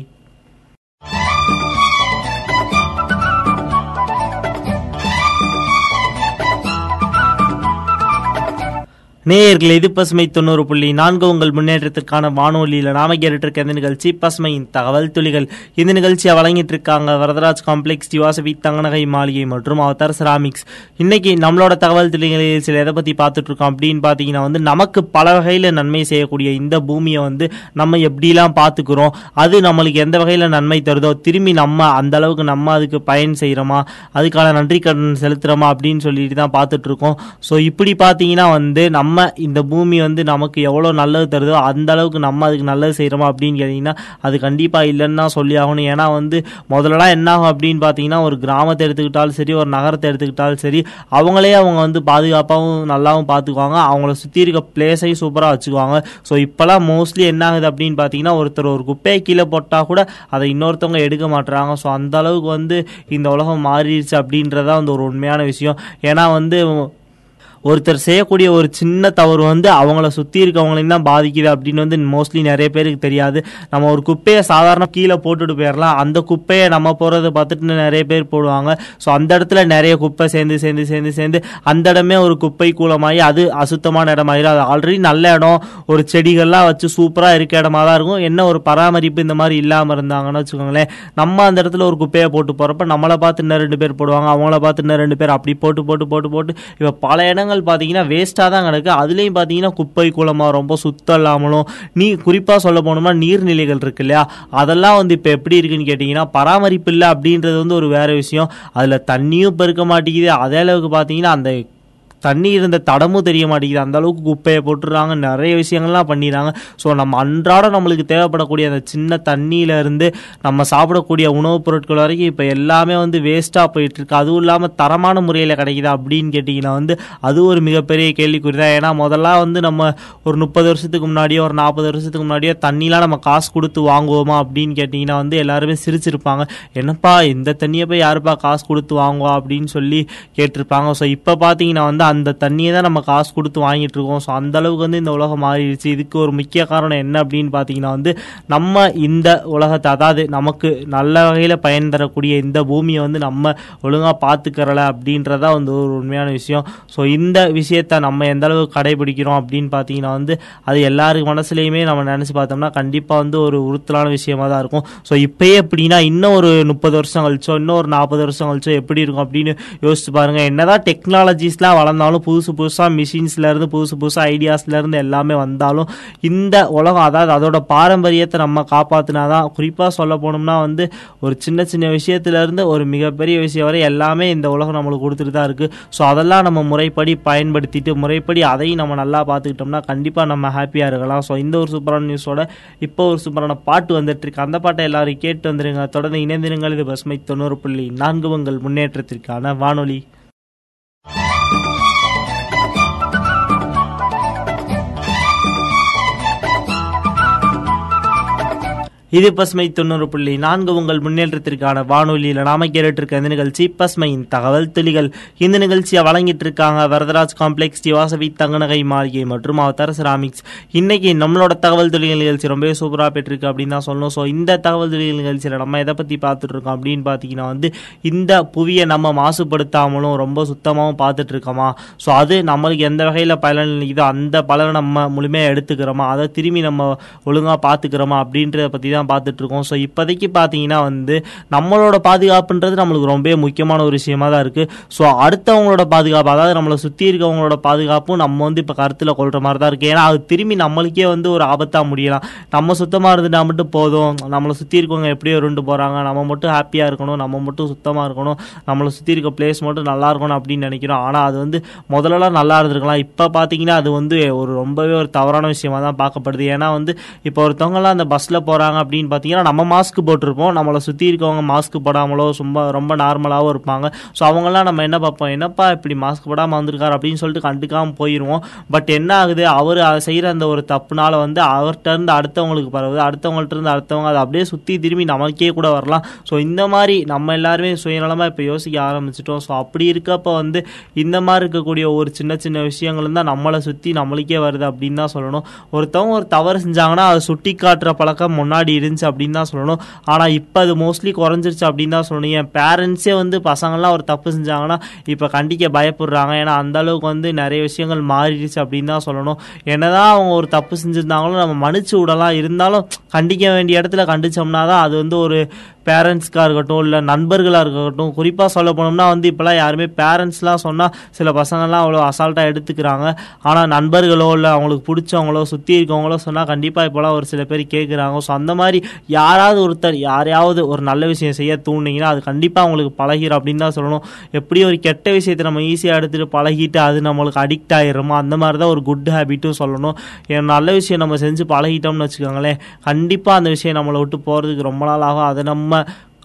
நேயர்கள் இது பசுமை தொண்ணூறு புள்ளி நான்கு. உங்கள் முன்னேற்றத்திற்கான வானொலியில் நாம கேட்டுருக்க இந்த நிகழ்ச்சி பசுமையின் தகவல் துளிகள். இந்த நிகழ்ச்சியை வழங்கிட்டு இருக்காங்க வரதராஜ் காம்ப்ளெக்ஸ் திவாசவி தங்கநகை மாளிகை மற்றும் அவதார் செராமிக்ஸ். இன்னைக்கு நம்மளோட தகவல் துளிகளில் சில எதை பத்தி பார்த்துட்டு இருக்கோம் அப்படின்னு பார்த்தீங்கன்னா வந்து நமக்கு பல வகையில் நன்மை செய்யக்கூடிய இந்த பூமியை வந்து நம்ம எப்படிலாம் பார்த்துக்கிறோம்? அது நம்மளுக்கு எந்த வகையில் நன்மை தருதோ திரும்பி நம்ம அந்த அளவுக்கு நம்ம அதுக்கு பயன் செய்கிறோமா அதுக்கான நன்றி கடன் செலுத்துகிறோமா அப்படின்னு சொல்லிட்டு தான் பார்த்துட்டு இருக்கோம் ஸோ இப்படி பார்த்தீங்கன்னா வந்து நம்ம இந்த பூமி வந்து நமக்கு எவ்வளோ நல்லது தருதோ அந்த அளவுக்கு நம்ம அதுக்கு நல்லது செய்கிறோமா அப்படின்னு கேட்டிங்கன்னா அது கண்டிப்பாக இல்லைன்னு தான் சொல்லி ஆகணும். ஏன்னா வந்து முதல்லலாம் என்ன ஆகும் அப்படின்னு பார்த்தீங்கன்னா ஒரு கிராமத்தை எடுத்துக்கிட்டாலும் சரி ஒரு நகரத்தை எடுத்துக்கிட்டாலும் சரி அவங்களே அவங்க வந்து பாதுகாப்பாகவும் நல்லாவும் பார்த்துக்குவாங்க அவங்கள சுற்றி இருக்க பிளேஸையும் சூப்பராக வச்சுக்குவாங்க. ஸோ இப்போலாம் மோஸ்ட்லி என்ன ஆகுது அப்படின்னு பார்த்தீங்கன்னா ஒருத்தர் ஒரு குப்பையை கீழே போட்டால் கூட அதை இன்னொருத்தவங்க எடுக்க மாட்டுறாங்க ஸோ அந்த அளவுக்கு வந்து இந்த உலகம் மாறிடுச்சு அப்படின்றதான் வந்து ஒரு உண்மையான விஷயம். ஏன்னா வந்து ஒருத்தர் செய்யக்கூடிய ஒரு சின்ன தவறு வந்து அவங்கள சுற்றி இருக்கவங்களையும் தான் பாதிக்குது அப்படின்னு வந்து மோஸ்ட்லி நிறைய பேருக்கு தெரியாது. நம்ம ஒரு குப்பையை சாதாரண கீழே போட்டுட்டு போயிடலாம். அந்த குப்பையை நம்ம போகிறத பார்த்துட்டு நிறைய பேர் போடுவாங்க. ஸோ அந்த இடத்துல நிறைய குப்பை சேர்ந்து சேர்ந்து சேர்ந்து சேர்ந்து அந்த இடமே ஒரு குப்பை கூலமாகி அது அசுத்தமான இடமாயிரும் அது ஆல்ரெடி நல்ல இடம். ஒரு செடிகள்லாம் வச்சு சூப்பராக இருக்க இடமா தான் இருக்கும். என்ன ஒரு பராமரிப்பு இந்த மாதிரி இல்லாமல் இருந்தாங்கன்னு வச்சுக்கோங்களேன். நம்ம அந்த இடத்துல ஒரு குப்பையை போட்டு போகிறப்ப நம்மளை பார்த்து இன்னும் ரெண்டு பேர் போடுவாங்க. அவங்கள பார்த்து இன்னும் ரெண்டு பேர் அப்படி போட்டு போட்டு போட்டு போட்டு. இப்போ பல இடங்கள் பார்த்தீங்கன்னா வேஸ்ட்டாக தான் கிடக்கு. அதுலேயும் பார்த்தீங்கன்னா குப்பை குளமாக ரொம்ப சுத்தம் இல்லாமலும் நீ குறிப்பாக சொல்ல போனோம்னா நீர்நிலைகள் இருக்கு இல்லையா? அதெல்லாம் வந்து இப்போ எப்படி இருக்குன்னு கேட்டிங்கன்னா பராமரிப்பு இல்லை அப்படின்றது வந்து ஒரு வேற விஷயம். அதில் தண்ணியும் பெருக்க மாட்டேங்குது. அதே அளவுக்கு பார்த்தீங்கன்னா அந்த தண்ணி இருந்த தடமும் தெரிய மாட்டேங்குது. அந்த அளவுக்கு குப்பையை போட்டுடுறாங்க. நிறைய விஷயங்கள்லாம் பண்ணிடுறாங்க. ஸோ நம்ம அன்றாடம் நம்மளுக்கு தேவைப்படக்கூடிய அந்த சின்ன தண்ணியில இருந்து நம்ம சாப்பிடக்கூடிய உணவுப் பொருட்கள் வரைக்கும் இப்போ எல்லாமே வந்து வேஸ்ட்டாக போயிட்டு இருக்கு அதுவும் இல்லாமல் தரமான முறையில் கிடைக்குதா அப்படின்னு கேட்டிங்கன்னா வந்து அது ஒரு மிகப்பெரிய கேள்விக்குறி தான். ஏன்னா முதல்ல வந்து நம்ம ஒரு முப்பது வருஷத்துக்கு முன்னாடியோ ஒரு நாற்பது வருஷத்துக்கு முன்னாடியோ தண்ணிலாம் நம்ம காசு கொடுத்து வாங்குவோமா அப்படின்னு கேட்டிங்கன்னா வந்து எல்லாருமே சிரிச்சிருப்பாங்க. என்னப்பா இந்த தண்ணியை போய் யாருப்பா காசு கொடுத்து வாங்குவா அப்படின்னு சொல்லி கேட்டிருப்பாங்க. ஸோ இப்போ பார்த்தீங்கன்னா வந்து அந்த தண்ணியை தான் நம்ம காசு கொடுத்து வாங்கிட்டு இருக்கோம். ஸோ அந்த அளவுக்கு வந்து இந்த உலகம் மாறிடுச்சு. இதுக்கு ஒரு முக்கிய காரணம் என்ன அப்படின்னு பார்த்தீங்கன்னா வந்து நம்ம இந்த உலகத்தை அதாவது நமக்கு நல்ல வகையில் பயன் தரக்கூடிய இந்த பூமியை வந்து நம்ம ஒழுங்காக பார்த்துக்கிறல அப்படின்றதா வந்து ஒரு உண்மையான விஷயம். ஸோ இந்த விஷயத்த நம்ம எந்த அளவுக்கு கடைபிடிக்கிறோம் அப்படின்னு பார்த்தீங்கன்னா வந்து அது எல்லாருக்கு மனசுலையுமே நம்ம நினச்சி பார்த்தோம்னா கண்டிப்பாக வந்து ஒரு உறுத்தலான விஷயமா தான் இருக்கும். ஸோ இப்போயே எப்படின்னா இன்னும் ஒரு முப்பது வருஷம் கழிச்சோ இன்னும் ஒரு நாற்பது வருஷம் கழிச்சோ எப்படி இருக்கும் அப்படின்னு யோசிச்சு பாருங்கள் என்னதான் டெக்னாலஜிஸ்லாம் வளர்ந்து வந்தாலும் புதுசு புதுசாக மிஷின்ஸ்லேருந்து புதுசு புதுசாக ஐடியாஸ்லேருந்து எல்லாமே வந்தாலும் இந்த உலகம் அதாவது அதோட பாரம்பரியத்தை நம்ம காப்பாற்றினாதான் குறிப்பாக சொல்ல போனோம்னா வந்து ஒரு சின்ன சின்ன விஷயத்துலேருந்து ஒரு மிகப்பெரிய விஷயம் வரை எல்லாமே இந்த உலகம் நம்மளுக்கு கொடுத்துட்டு தான் இருக்குது ஸோ அதெல்லாம் நம்ம முறைப்படி பயன்படுத்திட்டு முறைப்படி அதையும் நம்ம நல்லா பார்த்துக்கிட்டோம்னா கண்டிப்பாக நம்ம ஹாப்பியாக இருக்கலாம் ஸோ இந்த ஒரு சூப்பரான நியூஸோட இப்போ ஒரு சூப்பரான பாட்டு வந்துட்டுருக்கு அந்த பாட்டை எல்லாரும் கேட்டு வந்துருங்க. தொடர்ந்து இணைந்திருங்கள். இது பசுமை தொண்ணூறு புள்ளி நான்கு உங்கள் முன்னேற்றத்திற்கான வானொலி. இது பசுமை தொண்ணூறு புள்ளி நான்கு உங்கள் முன்னேற்றத்திற்கான வானொலியில் நாம கேட்டுட்டு இந்த நிகழ்ச்சி பசுமையின் தகவல் துளிகள். இந்த நிகழ்ச்சியை வழங்கிட்டு இருக்காங்க வரதராஜ் காம்ப்ளெக்ஸ் திவாசவி தங்கநகை மாளிகை மற்றும் அவதார செராமிக்ஸ். இன்னைக்கு நம்மளோட தகவல் துளிகள் நிகழ்ச்சி ரொம்பவே சூப்பராக பெற்றிருக்கு அப்படின்னு தான் சொல்லணும். ஸோ இந்த தகவல் துளிகள் நிகழ்ச்சியில் நம்ம எதை பற்றி பார்த்துட்டு இருக்கோம் அப்படின்னு பார்த்தீங்கன்னா வந்து இந்த புவியை நம்ம மாசுபடுத்தாமலும் ரொம்ப சுத்தமாகவும் பார்த்துட்டு இருக்கோமா ஸோ அது நம்மளுக்கு எந்த வகையில் பலன் இதோ அந்த பலனை நம்ம முழுமையாக எடுத்துக்கிறோமா? அதை திரும்பி நம்ம ஒழுங்காக பார்த்துக்கிறோமா அப்படின்றத பற்றி தான் தான் பார்த்துட்ருக்கோம். ஸோ இப்போதைக்கு பார்த்தீங்கன்னா வந்து நம்மளோட பாதுகாப்புன்றது நம்மளுக்கு ரொம்ப முக்கியமான ஒரு விஷயமா தான் இருக்குது ஸோ அடுத்தவங்களோட பாதுகாப்பு அதாவது நம்மளை சுற்றி இருக்கவங்களோட பாதுகாப்பும் நம்ம வந்து இப்போ கருத்தில் கொள்கிற மாதிரி தான் இருக்குது ஏன்னா அது திரும்பி நம்மளுக்கே வந்து ஒரு ஆபத்தாக முடியலாம். நம்ம சுத்தமாக இருந்துட்டா மட்டும் போதும். நம்மளை சுற்றி இருக்கவங்க எப்படியோ ரெண்டு போகிறாங்க நம்ம மட்டும் ஹாப்பியாக இருக்கணும். நம்ம மட்டும் சுத்தமாக இருக்கணும். நம்மளை சுற்றி இருக்க பிளேஸ் மட்டும் நல்லா இருக்கணும் அப்படின்னு நினைக்கிறோம். ஆனால் அது வந்து முதல்லலாம் நல்லா இருந்திருக்கலாம். இப்போ பார்த்தீங்கன்னா அது வந்து ஒரு ரொம்பவே ஒரு தவறான விஷயமா தான் பார்க்கப்படுது. ஏன்னா வந்து இப்போ ஒருத்தவங்கலாம் அந்த பஸ்ஸில் போகிறாங்க அப்படின்னு பார்த்தீங்கன்னா நம்ம மாஸ்க் போட்டிருப்போம். நம்மளை சுற்றி இருக்கவங்க மாஸ்க் போடாமலோ சும்மா ரொம்ப நார்மலாகவும் இருப்பாங்க. ஸோ அவங்கெல்லாம் நம்ம என்ன பார்ப்போம்? என்னப்பா இப்படி மாஸ்க் போடாமல் வந்திருக்காரு அப்படின்னு சொல்லிட்டு கண்டுக்காமல் போயிடுவோம் பட் என்ன ஆகுது? அவர் செய்கிற அந்த ஒரு தப்புனால வந்து அவர்கிட்ட இருந்து அடுத்தவங்களுக்கு பரவுது. அடுத்தவங்கள்ட்ட இருந்து அடுத்தவங்க அதை அப்படியே சுற்றி திரும்பி நமக்கே கூட வரலாம். ஸோ இந்த மாதிரி நம்ம எல்லாருமே சுயநலமாக இப்போ யோசிக்க ஆரம்பிச்சிட்டோம். ஸோ அப்படி இருக்கப்போ வந்து இந்த மாதிரி இருக்கக்கூடிய ஒரு சின்ன சின்ன விஷயங்கள் தான் நம்மளை சுற்றி நம்மளுக்கே வருது அப்படின்னு தான் சொல்லணும். ஒருத்தவங்க ஒரு தவறு செஞ்சாங்கன்னா அதை சுட்டி காட்டுற பழக்கம் முன்னாடி இருந்துச்சு அப்படின்னு தான் சொல்லணும். ஆனால் இப்போ அது மோஸ்ட்லி குறைஞ்சிருச்சு அப்படின்னு தான் சொல்லணும். என் பேரண்ட்ஸே வந்து பசங்கள்லாம் ஒரு தப்பு செஞ்சாங்கன்னா இப்போ கண்டிக்க பயப்படுறாங்க. ஏன்னா அந்த அளவுக்கு வந்து நிறைய விஷயங்கள் மாறிடுச்சு அப்படின்னு தான் சொல்லணும். என்னதான் அவங்க ஒரு தப்பு செஞ்சுருந்தாங்களோ நம்ம மன்னிச்சு விடலாம். இருந்தாலும் கண்டிக்க வேண்டிய இடத்துல கண்டிச்சோம்னா தான் அது வந்து ஒரு பேரண்ட்ஸ்க்காக இருக்கட்டும் இல்லை நண்பர்களாக இருக்கட்டும் குறிப்பாக சொல்ல போனோம்னா வந்து இப்போலாம் யாருமே பேரண்ட்ஸ்லாம் சொன்னால் சில பசங்கள்லாம் அவ்வளோ அசால்ட்டாக எடுத்துக்கிறாங்க. ஆனால் நண்பர்களோ இல்லை அவங்களுக்கு பிடிச்சவங்களோ சுற்றி இருக்கவங்களோ சொன்னால் கண்டிப்பாக இப்போலாம் ஒரு சில பேர் கேட்குறாங்க ஸோ அந்த மாதிரி யாராவது ஒருத்தர் யாரையாவது ஒரு நல்ல விஷயம் செய்ய தூண்டிங்கன்னா அது கண்டிப்பாக அவங்களுக்கு பழகிடும் அப்படின்னு தான் சொல்லணும். எப்படி ஒரு கெட்ட விஷயத்தை நம்ம ஈஸியாக எடுத்துகிட்டு பழகிட்டு அது நம்மளுக்கு அடிக்ட் ஆகிடுமோ அந்த மாதிரி தான் ஒரு குட் ஹேபிட்டும் சொல்லணும். ஏன் நல்ல விஷயம் நம்ம செஞ்சு பழகிட்டோம்னு வச்சுக்கோங்களேன் கண்டிப்பாக அந்த விஷயம் நம்மளை விட்டு போகிறதுக்கு ரொம்ப நாள் ஆகும். அதை நம்ம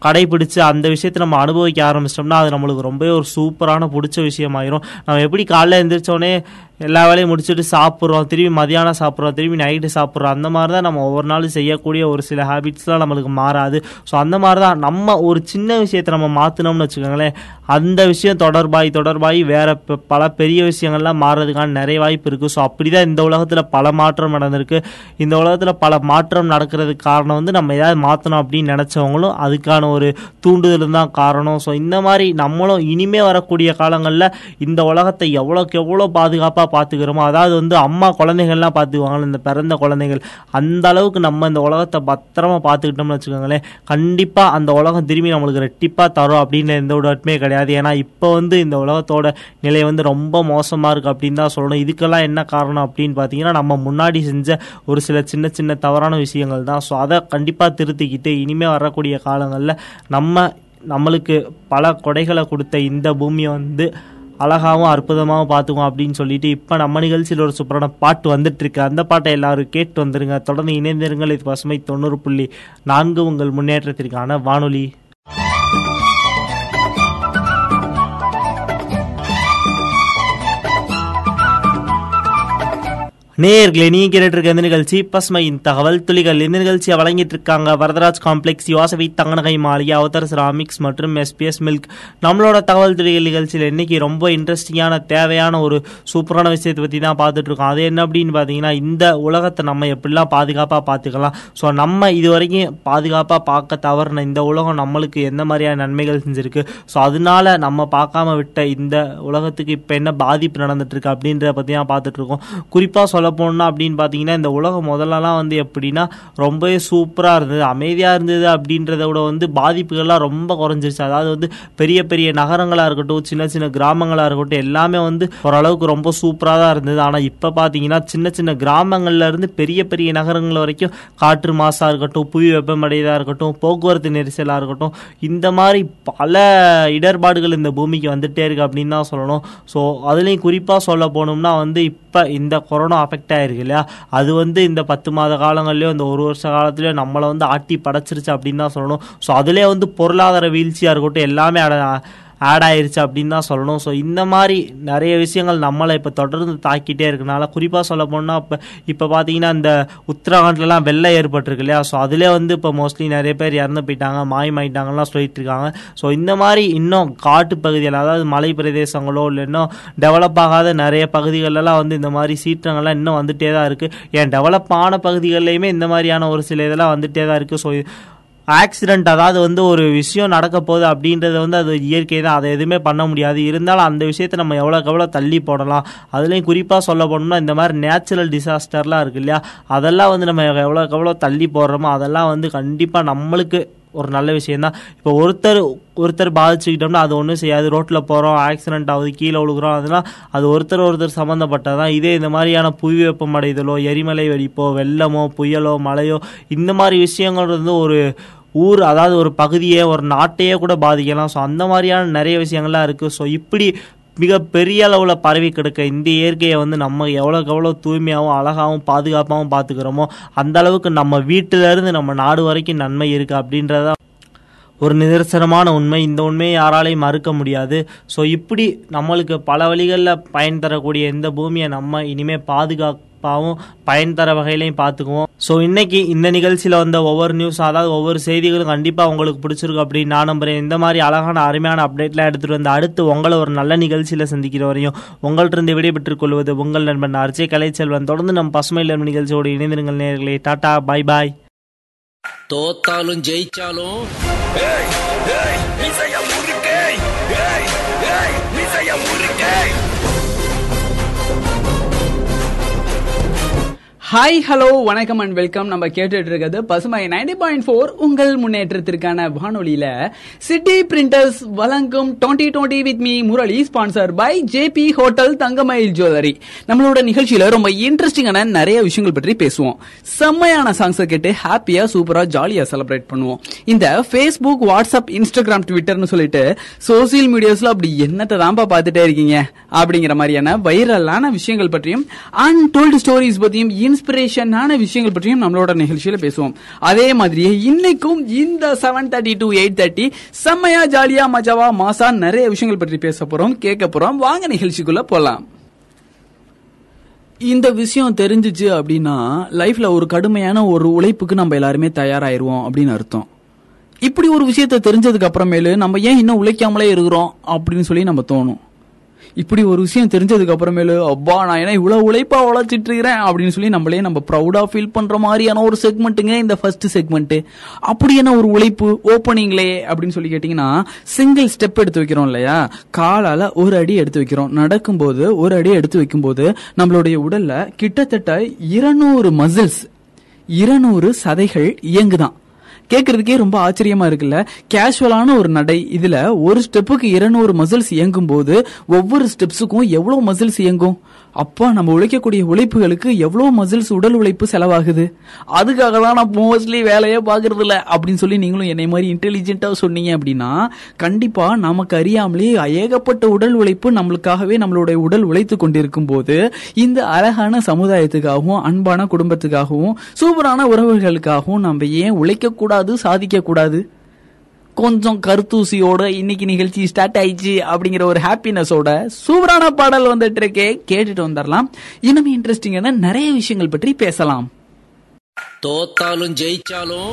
கடைபிடிச்சு அந்த விஷயத்தை நம்ம அனுபவிக்க ஆரம்பிச்சிட்டோம்னா அது நம்மளுக்கு ரொம்பவே ஒரு சூப்பரான பிடிச்ச விஷயமாயிரும். நம்ம எப்படி காலைல எழுந்திரிச்சோடனே எல்லா வேலையும் முடிச்சுட்டு சாப்பிட்றோம். திரும்பி மதியானம் சாப்பிட்றோம். திரும்பி நைட்டு சாப்பிட்றோம். அந்த மாதிரி தான் நம்ம ஒவ்வொரு நாளும் செய்யக்கூடிய ஒரு சில ஹேபிட்ஸ்லாம் நம்மளுக்கு மாறாது. ஸோ அந்த மாதிரி தான் நம்ம ஒரு சின்ன விஷயத்தை நம்ம மாற்றினோம்னு வச்சுக்கோங்களேன். அந்த விஷயம் தொடர்பாகி தொடர்பாகி வேறு பல பெரிய விஷயங்கள்லாம் மாறுறதுக்கான நிறைய வாய்ப்பு இருக்குது ஸோ அப்படி தான் இந்த உலகத்தில் பல மாற்றம் நடந்திருக்கு. இந்த உலகத்தில் பல மாற்றம் நடக்கிறதுக்கு காரணம் வந்து நம்ம ஏதாவது மாற்றணும் அப்படின்னு நினச்சவங்களும் அதுக்கான ஒரு தூண்டுதல் தான் காரணம். ஸோ இந்த மாதிரி நம்மளும் இனிமே வரக்கூடிய காலங்களில் இந்த உலகத்தை எவ்வளோக்கு எவ்வளோ பாதுகாப்பாக பார்த்துக்கிறோமோ அதாவது வந்து அம்மா குழந்தைகள்லாம் பார்த்துக்குவாங்க இந்த பிறந்த குழந்தைகள். அந்த அளவுக்கு நம்ம இந்த உலகத்தை பத்திரமா பார்த்துக்கிட்டோம்னு வச்சுக்கோங்களேன். கண்டிப்பாக அந்த உலகம் திரும்பி நம்மளுக்கு ரெட்டிப்பாக தரும் அப்படின்னு எந்த ஒரு அட்மையே கிடையாது. ஏன்னா இப்போ வந்து இந்த உலகத்தோட நிலை வந்து ரொம்ப மோசமாக இருக்குது அப்படின்னு தான் சொல்லணும். இதுக்கெல்லாம் என்ன காரணம் அப்படின்னு பார்த்தீங்கன்னா நம்ம முன்னாடி செஞ்ச ஒரு சில சின்ன சின்ன தவறான விஷயங்கள் தான். ஸோ அதை கண்டிப்பாக திருத்திக்கிட்டு இனிமேல் வரக்கூடிய காலங்களில் நம்ம நம்மளுக்கு பல கொடைகளை கொடுத்த இந்த பூமியை வந்து அழகாகவும் அற்புதமாகவும் பார்த்துக்குவோம் அப்படின்னு சொல்லிட்டு இப்போ நம்ம நிகழ்ச்சியில் ஒரு சூப்பரான பாட்டு வந்துட்டு இருக்கு அந்த பாட்டை எல்லாரும் கேட்டு வந்துருங்க. தொடர்ந்து இணைந்திருங்கள். இது பசுமை தொண்ணூறு புள்ளி நான்கு உங்கள் முன்னேற்றத்திற்கான வானொலி. நேர்களை நீங்க கேட்டுட்டு இருக்க இந்த நிகழ்ச்சி பஸ்மையின் தகவல் துளிகள். இந்த நிகழ்ச்சியை வழங்கிட்டு இருக்காங்க வரதராஜ் காம்ப்ளெக்ஸ் யோசவி தங்கநகை மாளிகை அவதர் ராமிக்ஸ் மற்றும் எஸ்பிஎஸ் மில்க். நம்மளோட தகவல் துளிகள் நிகழ்ச்சியில் இன்னைக்கு ரொம்ப இன்ட்ரெஸ்டிங்கான தேவையான ஒரு சூப்பரான விஷயத்தை பற்றி தான் பார்த்துட்டு இருக்கோம் அது என்ன அப்படின்னு பார்த்தீங்கன்னா இந்த உலகத்தை நம்ம எப்படிலாம் பாதுகாப்பாக பார்த்துக்கலாம்? ஸோ நம்ம இது வரைக்கும் பாதுகாப்பாக பார்க்க தவறின இந்த உலகம் நம்மளுக்கு எந்த மாதிரியான நன்மைகள் செஞ்சிருக்கு? ஸோ அதனால நம்ம பார்க்காம விட்ட இந்த உலகத்துக்கு இப்போ என்ன பாதிப்பு நடந்துட்டு இருக்கு அப்படின்றத பற்றி தான் பார்த்துட்டு இருக்கோம் குறிப்பாக சொல்ல சொல்ல போனோம்னா அப்படின்னு பார்த்தீங்கன்னா இந்த உலகம் முதல்லலாம் வந்து எப்படின்னா ரொம்பவே சூப்பராக இருந்தது அமைதியாக இருந்தது அப்படின்றத விட வந்து பாதிப்புகள்லாம் ரொம்ப குறைஞ்சிருச்சு. அதாவது வந்து பெரிய பெரிய நகரங்களாக இருக்கட்டும் சின்ன சின்ன கிராமங்களாக இருக்கட்டும் எல்லாமே வந்து ஓரளவுக்கு ரொம்ப சூப்பராக தான் இருந்தது. ஆனால் இப்போ பார்த்தீங்கன்னா சின்ன சின்ன கிராமங்கள்ல இருந்து பெரிய பெரிய நகரங்கள் வரைக்கும் காற்று மாசாக இருக்கட்டும் புவி வெப்பமடையதாக இருக்கட்டும் போக்குவரத்து நெரிசலாக இருக்கட்டும் இந்த மாதிரி பல இடர்பாடுகள் இந்த பூமிக்கு வந்துட்டே இருக்கு அப்படின்னு தான் சொல்லணும். ஸோ அதுலேயும் குறிப்பாக சொல்ல போனோம்னா வந்து இப்போ இந்த கொரோனா அஃபெக்ட் ஆயிருக்கு இல்லையா? அது வந்து இந்த பத்து மாத காலங்கள்லயோ இந்த ஒரு வருஷ காலத்துலயோ நம்மளை வந்து ஆட்டி படைச்சிருச்சு அப்படின்னு தான் சொல்லணும். ஸோ அதுலேயே வந்து பொருளாதார வீழ்ச்சியாக இருக்கட்டும் எல்லாமே அட ஆட் ஆயிருச்சு அப்படின்னு தான் சொல்லணும். ஸோ இந்த மாதிரி நிறைய விஷயங்கள் நம்மளை இப்போ தொடர்ந்து தாக்கிட்டே இருக்கனால குறிப்பாக சொல்ல போனால் இப்போ இப்போ பார்த்தீங்கன்னா இந்த உத்தரகாண்ட்லலாம் வெள்ளம் ஏற்பட்டிருக்கு இல்லையா? ஸோ அதிலே வந்து இப்போ மோஸ்ட்லி நிறைய பேர் இறந்து போயிட்டாங்க மாயமாயிட்டாங்கலாம் சொல்லிட்டு இருக்காங்க. ஸோ இந்த மாதிரி இன்னும் காட்டு பகுதிகள் அதாவது மலை பிரதேசங்களோ இல்லை இன்னும் டெவலப் ஆகாத நிறைய பகுதிகளெல்லாம் வந்து இந்த மாதிரி சீற்றங்கள்லாம் இன்னும் வந்துட்டே தான் இருக்குது ஏன் டெவலப் ஆன பகுதிகள்லையுமே இந்த மாதிரியான ஒரு சில இதெல்லாம் வந்துட்டே தான் இருக்குது ஸோ ஆக்சிடெண்ட் அதாவது வந்து ஒரு விஷயம் நடக்க போகுது அப்படின்றது வந்து அது இயற்கை தான் அதை எதுவுமே பண்ண முடியாது. இருந்தாலும் அந்த விஷயத்தை நம்ம எவ்வளோக்கு எவ்வளோ தள்ளி போடலாம். அதுலேயும் குறிப்பாக சொல்ல போனோம்னா இந்த மாதிரி நேச்சுரல் டிசாஸ்டர்லாம் இருக்கு இல்லையா? அதெல்லாம் வந்து நம்ம எவ்வளோக்கு எவ்வளோ தள்ளி போடுறோமோ அதெல்லாம் வந்து கண்டிப்பாக நம்மளுக்கு ஒரு நல்ல விஷயந்தான் இப்போ ஒருத்தர் ஒருத்தர் பாதிச்சுக்கிட்டோம்னா அது ஒன்றும் செய்யாது. ரோட்டில் போகிறோம் ஆக்சிடெண்ட் ஆகுது கீழே விழுகிறோம் அதெல்லாம் அது ஒருத்தர் ஒருத்தர் சம்மந்தப்பட்டதான் இதே இந்த மாதிரியான புவி வெப்பமடைதலோ எரிமலை வெடிப்போ வெள்ளமோ புயலோ மழையோ இந்த மாதிரி விஷயங்கள் வந்து ஒரு ஊர் அதாவது ஒரு பகுதியே ஒரு நாட்டையே கூட பாதிக்கலாம். ஸோ அந்த மாதிரியான நிறைய விஷயங்கள்லாம் இருக்குது ஸோ இப்படி மிக பெரிய அளவில் பரவி கிடக்க இந்த இயற்கையை வந்து நம்ம எவ்வளோக்கு எவ்வளோ தூய்மையாகவும் அழகாகவும் பாதுகாப்பாகவும் பார்த்துக்கிறோமோ அந்த அளவுக்கு நம்ம வீட்டிலேருந்து நம்ம நாடு வரைக்கும் நன்மை இருக்குது அப்படின்றத ஒரு நிதர்சனமான உண்மை. இந்த உண்மையை யாராலையும் மறுக்க முடியாது. ஸோ இப்படி நம்மளுக்கு பல வழிகளில் பயன் தரக்கூடிய இந்த பூமியை நம்ம இனிமேல் பாதுகா பாதுகாப்பாகவும் பயன் தர வகையிலையும் பார்த்துக்குவோம். ஸோ இன்னைக்கு இந்த நிகழ்ச்சியில் வந்த ஒவ்வொரு நியூஸ் அதாவது ஒவ்வொரு செய்திகளும் கண்டிப்பாக உங்களுக்கு பிடிச்சிருக்கு அப்படின்னு நான் நம்புறேன். இந்த மாதிரி அழகான அருமையான அப்டேட்லாம் எடுத்துகிட்டு வந்து அடுத்து உங்களை ஒரு நல்ல நிகழ்ச்சியில் சந்திக்கிற வரையும் உங்கள்கிட்ட விடைபெற்றுக் கொள்வது உங்கள் நண்பன் அர்ஜய் கலைச்செல்வன். தொடர்ந்து நம்ம பசுமை இளம் நிகழ்ச்சியோடு இணைந்திருங்கள் நேர்களே டாடா பாய் பாய் தோத்தாலும் ஜெயிச்சாலும் ஹாய் ஹலோ வணக்கம் அண்ட் வெல்கம் நம்ம கேட்டுட்டு இருக்கிறது பசுமை நைன்டி பாயிண்ட் ஃபோர் உங்கள் முன்னேற்றத்திற்கான வானொலியில. சிட்டி பிரிண்டர்ஸ் வழங்கும் twenty twenty with me Murali sponsor by JP hotel Thangamayil jewellery. நம்மளோட நிகழ்ச்சியில ரொம்ப இன்ட்ரெஸ்டிங்கான நிறைய விஷயங்கள் பற்றி பேசுவோம். செம்மையான சாங்ஸை கேட்டு ஹாப்பியா சூப்பரா ஜாலியா செலிப்ரேட் பண்ணுவோம். இந்த ஃபேஸ்புக் வாட்ஸ்அப் இன்ஸ்டாகிராம் ட்விட்டர்னு சொல்லிட்டு சோசியல் மீடியாஸ்ல அப்படி என்னத்தை தான்ப்பா பார்த்துட்டே இருக்கீங்க? அப்படிங்கிற மாதிரியான வைரலான விஷயங்கள் பற்றியும் அன்டோல்டு ஸ்டோரிஸ் பத்தியும் இன்ஸ்பிரேஷனான விஷயங்கள் பற்றியும் நம்மளோட நிகழ்ச்சியில பேசுவோம். அதே மாதிரியே இன்னைக்கும் இந்த seven thirty to eight thirty செம்மையா ஜாலியா மஜாவா மாசா நிறைய விஷயங்கள் பற்றி பேச போறோம் கேட்க போறோம். வாங்க நிகழ்ச்சிக்குள்ள போலாம். இந்த விஷயம் தெரிஞ்சிச்சு அப்படின்னா லைஃப்ல ஒரு கடுமையான ஒரு உழைப்புக்கு நம்ம எல்லாருமே தயாராயிருவோம் அப்படின்னு அர்த்தம். இப்படி ஒரு விஷயத்த தெரிஞ்சதுக்கு அப்புறமேலு நம்ம ஏன் இன்னும் உழைக்காமலே இருக்கிறோம் அப்படின்னு சொல்லி நம்ம தோணும். இப்படி ஒரு விஷயம் தெரிஞ்சதுக்கு அப்புறமேலு அப்பா நான் ஏன்னா இவ்வளவு உழைப்பா உழைச்சிட்டு இருக்கிறேன் அப்படின்னு சொல்லி நம்மளே நம்ம ப்ரௌடா ஃபீல் பண்ற மாதிரியான ஒரு செக்மெண்ட்டுங்க இந்த ஃபர்ஸ்ட் செக்மெண்ட் அப்படி என்ன ஒரு உழைப்பு ஓப்பனிங்லே அப்படின்னு சொல்லி கேட்டீங்கன்னா சிங்கிள் ஸ்டெப் எடுத்து வைக்கிறோம் இல்லையா? காலால ஒரு அடி எடுத்து வைக்கிறோம். நடக்கும்போது ஒரு அடி எடுத்து வைக்கும்போது நம்மளுடைய உடல்ல கிட்டத்தட்ட இருநூறு மசில்ஸ் இருநூறு சதைகள் இயங்குதான். கேட்கறதுக்கே ரொம்ப ஆச்சரியமா இருக்குல்ல? கேஷுவலான ஒரு நடை. இதுல ஒரு ஸ்டெப்புக்கு இருநூறு மசில்ஸ் இயங்கும் போது ஒவ்வொரு ஸ்டெப்ஸுக்கும் எவ்வளவு மசில்ஸ் இயங்கும்? அப்பா நம்ம உழைக்கக்கூடிய உழைப்புகளுக்கு எவ்வளவு மசில்ஸ் உடல் உழைப்பு செலவாகுது? அதுக்காக தான் நான் மோஸ்ட்லி வேலையே பாக்குறது இல்லை அப்படின்னு சொல்லி நீங்களும் என்னை மாதிரி இன்டெலிஜென்ட்டாக சொன்னீங்க அப்படின்னா கண்டிப்பா நமக்கு அறியாமலே ஏகப்பட்ட உடல் உழைப்பு நம்மளுக்காகவே நம்மளுடைய உடல் உழைத்து கொண்டிருக்கும் போது இந்த அழகான சமுதாயத்துக்காகவும் அன்பான குடும்பத்துக்காகவும் சூப்பரான உறவுகளுக்காகவும் நம்ம ஏன் உழைக்க கூடாது சாதிக்க கூடாது கொஞ்சம் கருத்தூசியோட இன்னைக்கு நிகழ்ச்சி ஸ்டார்ட் ஆயிடுச்சு அப்படிங்கிற ஒரு ஹாப்பினஸோட சூப்பரான பாடல் வந்துட்டு இருக்கே. கேட்டுட்டு வந்துடலாம். இன்னும் இன்ட்ரெஸ்டிங்கான நிறைய விஷயங்கள் பற்றி பேசலாம். தோத்தாலும் ஜெயிச்சாலும்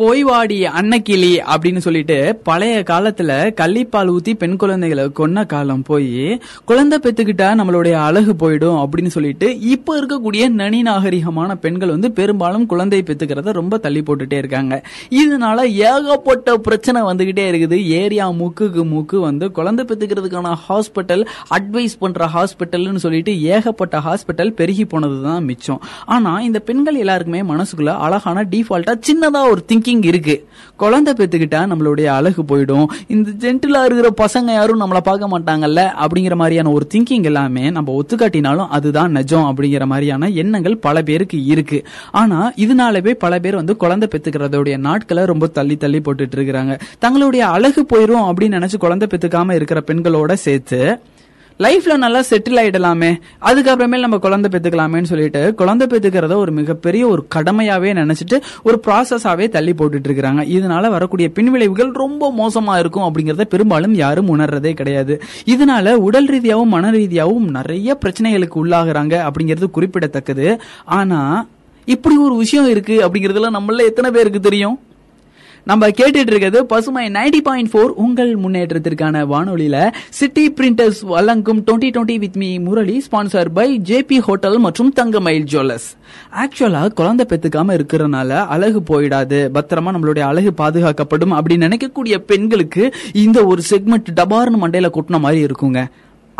போய்வாடி அன்னக்கிளி அப்படின்னு சொல்லிட்டு பழைய காலத்துல கள்ளிப்பால் ஊத்தி பெண் குழந்தைகளை கொன்ன காலம் போய் குழந்தை பெத்துக்கிட்டா நம்மளுடைய அழகு போயிடும் அப்படின்னு சொல்லிட்டு இப்ப இருக்கக்கூடிய நனி நாகரிகமான பெண்கள் வந்து பெரும்பாலும் குழந்தை பெத்துக்கிறத ரொம்ப தள்ளி போட்டுட்டே இருக்காங்க. இதனால ஏகப்பட்ட பிரச்சனை வந்துகிட்டே இருக்குது. ஏரியா மூக்குக்கு மூக்கு வந்து குழந்தை பெத்துக்கிறதுக்கான ஹாஸ்பிட்டல் அட்வைஸ் பண்ற ஹாஸ்பிட்டல்னு சொல்லிட்டு ஏகப்பட்ட ஹாஸ்பிட்டல் பெருகி போனதுதான் மிச்சம். ஆனா இந்த பெண்கள் எல்லாருக்குமே மனசுக்குள்ள அழகான டிஃபால்ட்டா சின்னதா ஒரு திங்கிங் இருக்கு. குழந்தை பெற்றுக்கிட்டா நம்மளுடைய அழகு போயிடும். இந்த ஜென்டிலா இருக்கிற பசங்க யாரும் நம்மளை பார்க்க மாட்டாங்கல்ல? அப்படிங்கிற மாதிரியான ஒரு திங்கிங் எல்லாமே நம்ம ஒத்துக்காட்டினாலும் அதுதான் நிஜம் அப்படிங்கிற மாதிரியான எண்ணங்கள் பல பேருக்கு இருக்கு. ஆனா இதனாலவே பல பேர் வந்து குழந்தை பெத்துக்கிறதோடைய நாட்களை ரொம்ப தள்ளி தள்ளி போட்டுட்டு இருக்கிறாங்க. தங்களுடைய அழகு போயிரும் அப்படின்னு நினைச்சு குழந்தை பெற்றுக்காம இருக்கிற பெண்களோட சேர்த்து லைஃப்ல நல்லா செட்டில் ஆயிடலாமே. அதுக்கப்புறமேல் நம்ம குழந்தை பெற்றுக்கலாமேன்னு சொல்லிட்டு குழந்தை பெத்துக்கிறத ஒரு மிகப்பெரிய ஒரு கடமையாவே நினைச்சிட்டு ஒரு ப்ராசஸாவே தள்ளி போட்டுட்டு இருக்கிறாங்க. இதனால வரக்கூடிய பின்விளைவுகள் ரொம்ப மோசமா இருக்கும் அப்படிங்கறத பெரும்பாலும் யாரும் உணர்றதே கிடையாது. இதனால உடல் ரீதியாகவும் மன ரீதியாகவும் நிறைய பிரச்சனைகளுக்கு உள்ளாகிறாங்க அப்படிங்கிறது குறிப்பிடத்தக்கது. ஆனா இப்படி ஒரு விஷயம் இருக்கு அப்படிங்கறதுல நம்மள எத்தனை பேருக்கு தெரியும்? நம்ம கேட்டுட்டு இருக்கிறது பசுமை நைன்டி பாயிண்ட் ஃபோர் உங்கள் முன்னேற்றத்திற்கான வானொலியில சிட்டி பிரிண்டர்ஸ் வழங்கும் twenty twenty with me Murali sponsor by JP hotel மற்றும் தங்கமயில் ஜுவல்லர்ஸ் ஆக்சுவலா குழந்தை பெத்துக்காம இருக்கிறனால அழகு போயிடாது. பத்திரமா நம்மளுடைய அழகு பாதுகாக்கப்படும் அப்படின்னு நினைக்கக்கூடிய பெண்களுக்கு இந்த ஒரு செக்மெண்ட் டபார்னு மண்டையில கொட்டின மாதிரி இருக்குங்க.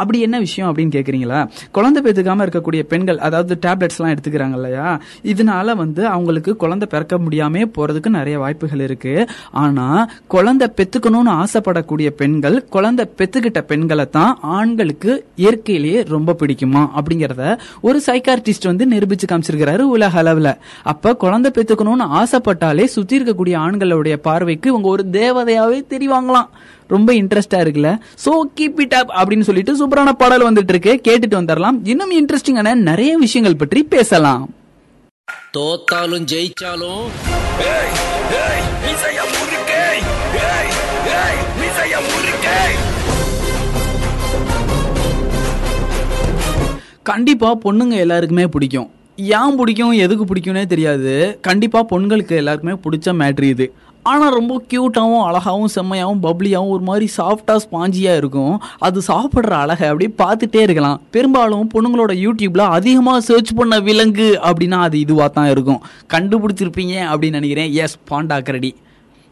அப்படி என்ன விஷயம் அப்படின்னு கேக்குறீங்களா? குழந்தை பெற்றுக்காம இருக்கக்கூடிய பெண்கள் அதாவது டேப்லெட்ஸ் எல்லாம் எடுத்துக்கிறாங்க இல்லையா? இதனால வந்து அவங்களுக்கு குழந்தை பிறக்க முடியாம போறதுக்கு நிறைய வாய்ப்புகள் இருக்கு. ஆனா குழந்தை பெத்துக்கணும்னு ஆசைப்படக்கூடிய பெண்கள் குழந்தை பெத்துக்கிட்ட பெண்களை தான் ஆண்களுக்கு இயற்கையிலேயே ரொம்ப பிடிக்குமா? அப்படிங்கறத ஒரு சைக்கார்டிஸ்ட் வந்து நிரூபிச்சு காமிச்சிருக்கிறாரு உலக அளவுல. அப்ப குழந்தை பெத்துக்கணும்னு ஆசைப்பட்டாலே சுத்தி இருக்கக்கூடிய ஆண்களுடைய பார்வைக்கு இவங்க ஒரு தேவதையாவே தெரிவாங்களாம். ரொம்ப இன்ட்ரெஸ்டா இருக்குல்ல. சோ கீப் இட் அப் அப்படின்னு சொல்லிட்டு சூப்பரான பாடல் வந்துட்டு இருக்கு கேட்டுட்டு வந்துடலாம். இன்னும் இன்ட்ரெஸ்டிங்கான நிறைய விஷயங்கள் பற்றி பேசலாம். தோத்தாலும் ஜெயிச்சாலும் கண்டிப்பா பொண்ணுங்க எல்லாருக்குமே பிடிக்கும். ஏன் பிடிக்கும்? எதுக்கு பிடிக்கும்னே தெரியாது. கண்டிப்பா பொண்களுக்கு எல்லாருக்குமே பிடிச்ச மேட்ரு இது. ஆனால் ரொம்ப க்யூட்டாகவும் அழகாகவும் செம்மையாகவும் பப்ளியாகவும் ஒரு மாதிரி சாஃப்டாக ஸ்பாஞ்சியாக இருக்கும். அது சாப்பிட்ற அழகை அப்படியே பார்த்துட்டே இருக்கலாம். பெரும்பாலும் பொண்ணுங்களோட யூடியூப்பில் அதிகமாக சர்ச் பண்ண விலங்கு அப்படின்னா அது இதுவாக தான் இருக்கும். கண்டுபிடிச்சிருப்பீங்க அப்படின்னு நினைக்கிறேன். எஸ் பாண்டா கரடி.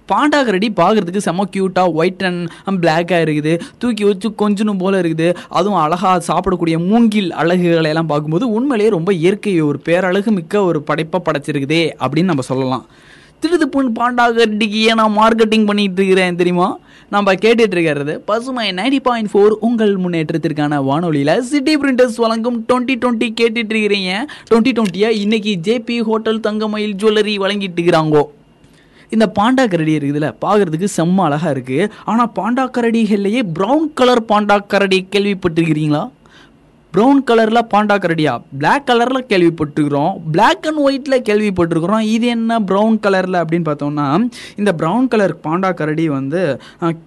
பாண்டா கரடி பார்க்கறதுக்கு செம க்யூட்டாக ஒயிட் அண்ட் பிளாக்காக இருக்குது. தூக்கி வச்சு கொஞ்சணும் போல் இருக்குது. அதுவும் அழகாக சாப்பிடக்கூடிய மூங்கில் அழகுகளை எல்லாம் பார்க்கும்போது உண்மையிலேயே ரொம்ப இயற்கை ஒரு பேரழகு மிக்க ஒரு படைப்பாக படைச்சிருக்குதே அப்படின்னு நம்ம சொல்லலாம். திருதுப்புன் பாண்டா கரடிக்கு ஏன் நான் மார்க்கெட்டிங் பண்ணிட்டு இருக்கிறேன் தெரியுமா? நம்ம கேட்டுட்டு இருக்கிறது பசுமை நைன்டி பாயிண்ட் ஃபோர் உங்கள் முன்னேற்றத்திற்கான வானொலியில் சிட்டி பிரிண்டர்ஸ் வழங்கும் டுவெண்ட்டி டுவெண்ட்டி கேட்டுட்டு இருக்கிறீங்க. டுவெண்ட்டி டுவெண்ட்டியா இன்னைக்கு ஜேபி ஹோட்டல் தங்கமயில் ஜுவல்லரி வழங்கிட்டு இருக்கிறாங்கோ. இந்த பாண்டா கரடி இருக்குதுல்ல பார்க்கறதுக்கு செம்ம அழகாக இருக்குது ஆனால் பாண்டா கரடிகள்லயே ப்ரௌன் கலர் பாண்டா கரடி கேள்விப்பட்டிருக்கிறீங்களா? ப்ரௌன் கலரில் பாண்டா கரடியா பிளாக் கலரில் கேள்விப்பட்டிருக்கிறோம். பிளாக் அண்ட் ஒயிட்டில் கேள்விப்பட்டிருக்கிறோம். இது என்ன ப்ரௌன் கலரில் அப்படின்னு பார்த்தோம்னா இந்த ப்ரௌன் கலர் பாண்டா கரடி வந்து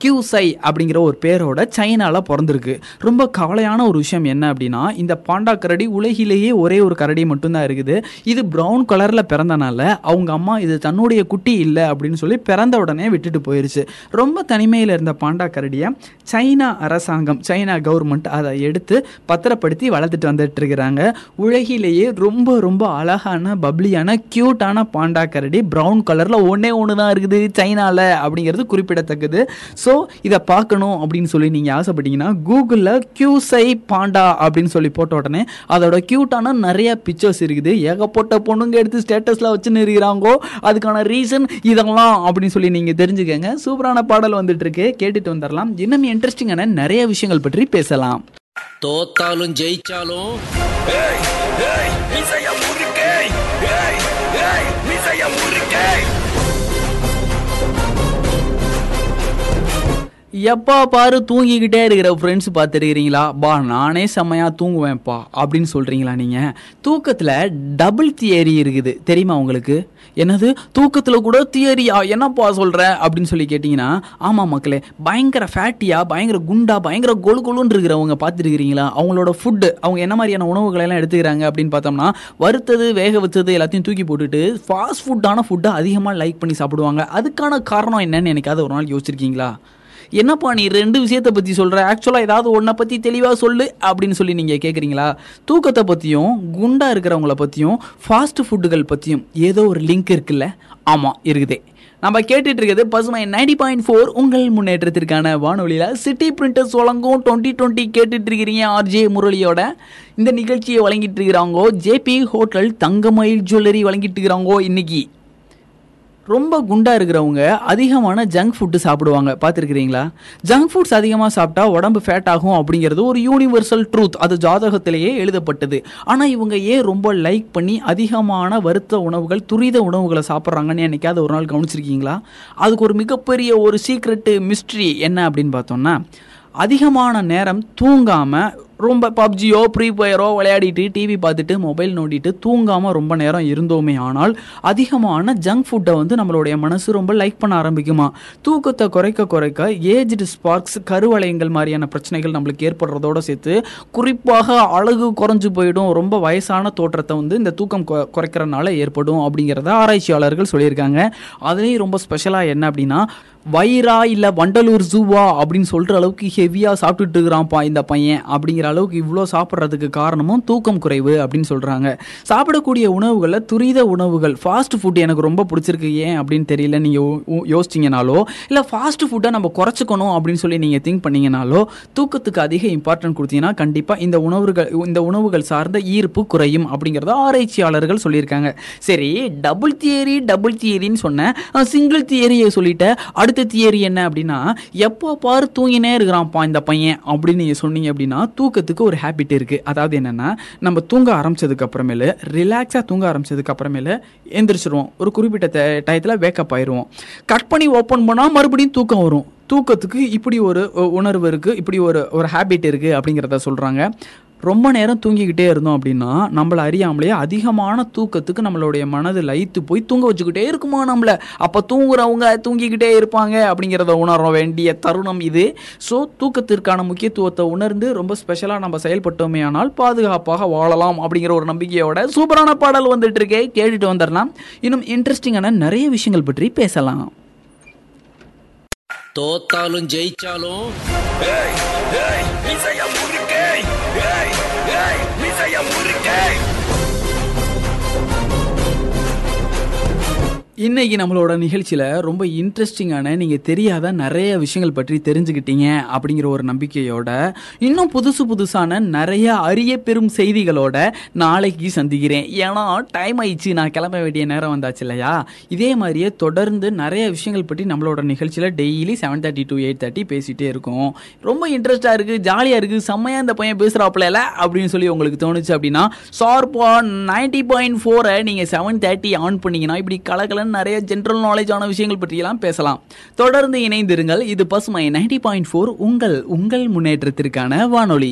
கியூசை அப்படிங்கிற ஒரு பேரோட சைனாவில் பிறந்திருக்கு. ரொம்ப கவலையான ஒரு விஷயம் என்ன அப்படின்னா இந்த பாண்டா கரடி உலகிலேயே ஒரே ஒரு கரடி மட்டும்தான் இருக்குது. இது ப்ரௌன் கலரில் பிறந்தனால அவங்க அம்மா இது தன்னுடைய குட்டி இல்லை அப்படின்னு சொல்லி பிறந்த உடனே விட்டுட்டு போயிடுச்சு ரொம்ப தனிமையில் இருந்த பாண்டா கரடியை சைனா அரசாங்கம் சைனா கவர்மெண்ட் அதை எடுத்து பத்திரப்படி பத்திரப்படுத்தி வளர்த்துட்டு வந்துட்டு இருக்கிறாங்க உலகிலேயே ரொம்ப ரொம்ப அழகான பப்ளியான கியூட்டான பாண்டா கரடி பிரவுன் கலரில் ஒன்றே ஒன்று தான் இருக்குது சைனாவில் அப்படிங்கிறது குறிப்பிடத்தக்கது. ஸோ இதை பார்க்கணும் அப்படின்னு சொல்லி நீங்கள் ஆசைப்பட்டீங்கன்னா கூகுளில் கியூசை பாண்டா அப்படின்னு சொல்லி போட்ட உடனே அதோட கியூட்டான நிறைய பிக்சர்ஸ் இருக்குது. ஏகப்பட்ட பொண்ணுங்க எடுத்து ஸ்டேட்டஸில் வச்சுன்னு இருக்கிறாங்கோ அதுக்கான ரீசன் இதெல்லாம் அப்படின்னு சொல்லி நீங்கள் தெரிஞ்சுக்கங்க. சூப்பரான பாடல் வந்துட்டு இருக்கு கேட்டுட்டு வந்துடலாம் இன்னும் இன்ட்ரெஸ்டிங்கான நிறைய விஷயங்கள் பற்றி பேசலாம். தோத்தாலும் ஜெயிச்சாலும் எப்பா பாரு தூங்கிக்கிட்டே இருக்கிற ஃப்ரெண்ட்ஸ் பார்த்துருக்கிறீங்களா? பா நானே செம்மையா தூங்குவேன்ப்பா அப்படின்னு சொல்றீங்களா நீங்க? தூக்கத்துல டபுள் தியரி இருக்குது. தெரியுமா உங்களுக்கு? என்னது? தூக்கத்துல கூட தியரியா என்னப்பா சொல்ற? அப்படின்னு சொல்லி கேட்டீங்கன்னா ஆமா மக்களே பயங்கர ஃபேட்டியா பயங்கர குண்டா பயங்கர கொழு கொழுன்னு இருக்கிறவங்க பார்த்துருக்கிறீங்களா? அவங்களோட ஃபுட்டு அவங்க என்ன மாதிரியான உணவுகளை எல்லாம் எடுத்துக்கிறாங்க அப்படின்னு பார்த்தோம்னா வறுத்தது வேக வச்சது எல்லாத்தையும் தூக்கி போட்டுட்டு ஃபாஸ்ட் ஃபுட்டான ஃபுட்டை அதிகமாக லைக் பண்ணி சாப்பிடுவாங்க. அதுக்கான காரணம் என்னன்னு எனக்காவது ஒரு நாள் யோசிச்சிருக்கீங்களா? என்னப்பா நீ ரெண்டு விஷயத்தை பற்றி சொல்கிற ஆக்சுவலாக ஏதாவது ஒன்றை பற்றி தெளிவாக சொல்லு அப்படின்னு சொல்லி நீங்கள் கேட்குறீங்களா தூக்கத்தை பற்றியும் குண்டாக இருக்கிறவங்கள பற்றியும் ஃபாஸ்ட் ஃபுட்டுகள் பற்றியும் ஏதோ ஒரு லிங்க் இருக்குல்ல? ஆமாம் இருக்குதே. நம்ம கேட்டுட்டு இருக்கிறது பசுமை நைன்டி பாயிண்ட் ஃபோர் உங்கள் முன்னேற்றத்திற்கான வானொலியில் சிட்டி பிரிண்டர்ஸ் வழங்கும் டுவெண்ட்டி டுவெண்ட்டி கேட்டுட்டு இருக்கிறீங்க ஆர்ஜே முரளியோட. இந்த நிகழ்ச்சியை வழங்கிட்டு இருக்கிறாங்கோ ஜேபி ஹோட்டல் தங்கமயில் ஜுவல்லரி வழங்கிட்டு இருக்கிறாங்கோ இன்னைக்கு. ரொம்ப குண்டா இருக்கிறவங்க அதிகமான ஜங்க் ஃபுட்டு சாப்பிடுவாங்க. பார்த்துருக்கிறீங்களா? ஜங்க் ஃபுட்ஸ் அதிகமாக சாப்பிட்டா உடம்பு ஃபேட் ஆகும் அப்படிங்கிறது ஒரு யூனிவர்சல் ட்ரூத் அது ஜாதகத்திலேயே எழுதப்பட்டது. ஆனால் இவங்க ஏன் ரொம்ப லைக் பண்ணி அதிகமான வருத்த உணவுகள் துரித உணவுகளை சாப்பிட்றாங்கன்னு என்னைக்காவது ஒரு நாள் கவனிச்சிருக்கீங்களா? அதுக்கு ஒரு மிகப்பெரிய ஒரு சீக்ரெட்டு மிஸ்ட்ரி என்ன அப்படின்னு பார்த்தோம்னா அதிகமான நேரம் தூங்காமல் ரொம்ப பப்ஜியோ ஃப்ரீ ஃபயரோ விளையாடிட்டு டிவி பார்த்துட்டு மொபைல் நோண்டிட்டு தூங்காமல் ரொம்ப நேரம் இருந்தோமே ஆனால் அதிகமான ஜங்க் ஃபுட்டை வந்து நம்மளுடைய மனசு ரொம்ப லைக் பண்ண ஆரம்பிக்குமா? தூக்கத்தை குறைக்க குறைக்க ஏஜ்டு ஸ்பார்க்ஸ் கருவளையங்கள் மாதிரியான பிரச்சனைகள் நம்மளுக்கு ஏற்படுறதோட சேர்த்து குறிப்பாக அழகு குறைஞ்சு போயிடும் ரொம்ப வயசான தோற்றத்தை வந்து இந்த தூக்கம் கொ- குறைக்கிறனால ஏற்படும் அப்படிங்கிறத ஆராய்ச்சியாளர்கள் சொல்லியிருக்காங்க. அதுலேயும் ரொம்ப ஸ்பெஷலாக என்ன அப்படின்னா வயிறா இல்லை வண்டலூர் ஜூவா அப்படின்னு சொல்கிற அளவுக்கு ஹெவியாக சாப்பிட்டுட்டு இருக்கிறான்ப்பா இந்த பையன் அப்படிங்கிற அளவுக்கு இவ்வளோ சாப்பிட்றதுக்கு காரணமும் தூக்கம் குறைவு அப்படின்னு சொல்கிறாங்க சாப்பிடக்கூடிய உணவுகளில் துரித உணவுகள் ஃபாஸ்ட் ஃபுட் எனக்கு ரொம்ப பிடிச்சிருக்கு. ஏன் அப்படின்னு தெரியல நீங்கள் யோசிச்சிங்கனாலோ இல்லை ஃபாஸ்ட் ஃபுட்டை நம்ம குறைச்சிக்கணும் அப்படின்னு சொல்லி நீங்கள் திங்க் பண்ணிங்கனாலோ தூக்கத்துக்கு அதிக இம்பார்ட்டன்ட் கொடுத்தீங்கன்னா கண்டிப்பாக இந்த உணவுகள் இந்த உணவுகள் சார்ந்த ஈர்ப்பு குறையும் அப்படிங்கிறத ஆராய்ச்சியாளர்கள் சொல்லியிருக்காங்க. சரி டபுள் தியரி டபுள் தியரின்னு சொன்னேன் சிங்கிள் தியரியை சொல்லிட்டேன் அடுத்த தியரி என்ன அப்படின்னா எப்போ பாரு தூங்கினே இருக்கிறான்ப்பா இந்த பையன் அப்படின்னு நீங்கள் சொன்னீங்க அப்படின்னா தூக்கத்துக்கு ஒரு ஹேபிட் இருக்குது அதாவது என்னென்னா நம்ம தூங்க ஆரம்பித்ததுக்கு அப்புறமேலு ரிலாக்ஸாக தூங்க ஆரம்பித்ததுக்கு அப்புறமேலு எந்திரிச்சிருவோம். ஒரு குறிப்பிட்ட டயத்தில் வேக்கப் ஆயிடுவோம் கட் பண்ணி ஓப்பன் பண்ணால் மறுபடியும் தூக்கம் வரும். தூக்கத்துக்கு இப்படி ஒரு உணர்வு இருக்குது இப்படி ஒரு ஒரு ஹேபிட் இருக்குது அப்படிங்கிறத சொல்கிறாங்க ரொம்ப நேரம் தூங்கிக்கிட்டே இருந்தோம் அப்படின்னா நம்மளை அறியாமலேயே அதிகமான தூக்கத்துக்கு நம்மளுடைய மனது லயித்து போய் தூங்க வச்சுக்கிட்டே இருக்குமா நம்மள? அப்போ தூங்குறவங்க தூங்கிக்கிட்டே இருப்பாங்க அப்படிங்கிறத உணர வேண்டிய தருணம் இது. ஸோ தூக்கத்திற்கான முக்கியத்துவத்தை உணர்ந்து ரொம்ப ஸ்பெஷலாக நம்ம செயல்பட்டோமே ஆனால் பாதுகாப்பாக வாழலாம் அப்படிங்கிற ஒரு நம்பிக்கையோட சூப்பரான பாடல் வந்துட்டு இருக்கே கேட்டுட்டு வந்துடலாம். இன்னும் இன்ட்ரெஸ்டிங்கான நிறைய விஷயங்கள் பற்றி பேசலாம். தோத்தாலும் ஜெயிச்சாலும் இன்னைக்கு நம்மளோட நிகழ்ச்சியில் ரொம்ப இன்ட்ரெஸ்டிங்கான நீங்கள் தெரியாத நிறைய விஷயங்கள் பற்றி தெரிஞ்சுக்கிட்டீங்க அப்படிங்கிற ஒரு நம்பிக்கையோட இன்னும் புதுசு புதுசான நிறைய அரிய பெரும் செய்திகளோட நாளைக்கு சந்திக்கிறேன். ஏன்னா டைம் ஆயிடுச்சு. நான் கிளம்ப வேண்டிய நேரம் வந்தாச்சு இல்லையா? இதே மாதிரியே தொடர்ந்து நிறைய விஷயங்கள் பற்றி நம்மளோட நிகழ்ச்சியில் daily seven thirty to eight thirty பேசிகிட்டே இருக்கும். ரொம்ப இன்ட்ரெஸ்டாக இருக்குது ஜாலியாக இருக்குது செம்மையாக இந்த பையன் பேசுகிறாப்புல அப்படின்னு சொல்லி உங்களுக்கு தோணுச்சு அப்படின்னா ஷார்ப்பா நைன்டி பாயிண்ட் ஃபோரை நீங்கள் செவன் தேர்ட்டி ஆன் பண்ணிங்கன்னா இப்படி நிறைய ஜென்ரல் நாலேஜான விஷயங்கள் பற்றியெல்லாம் பேசலாம். தொடர்ந்து இணைந்திருங்கள். இது பசுமை நைன்டி பாயிண்ட் ஃபோர் உங்கள் உங்கள் முன்னேற்றத்திற்கான வானொலி.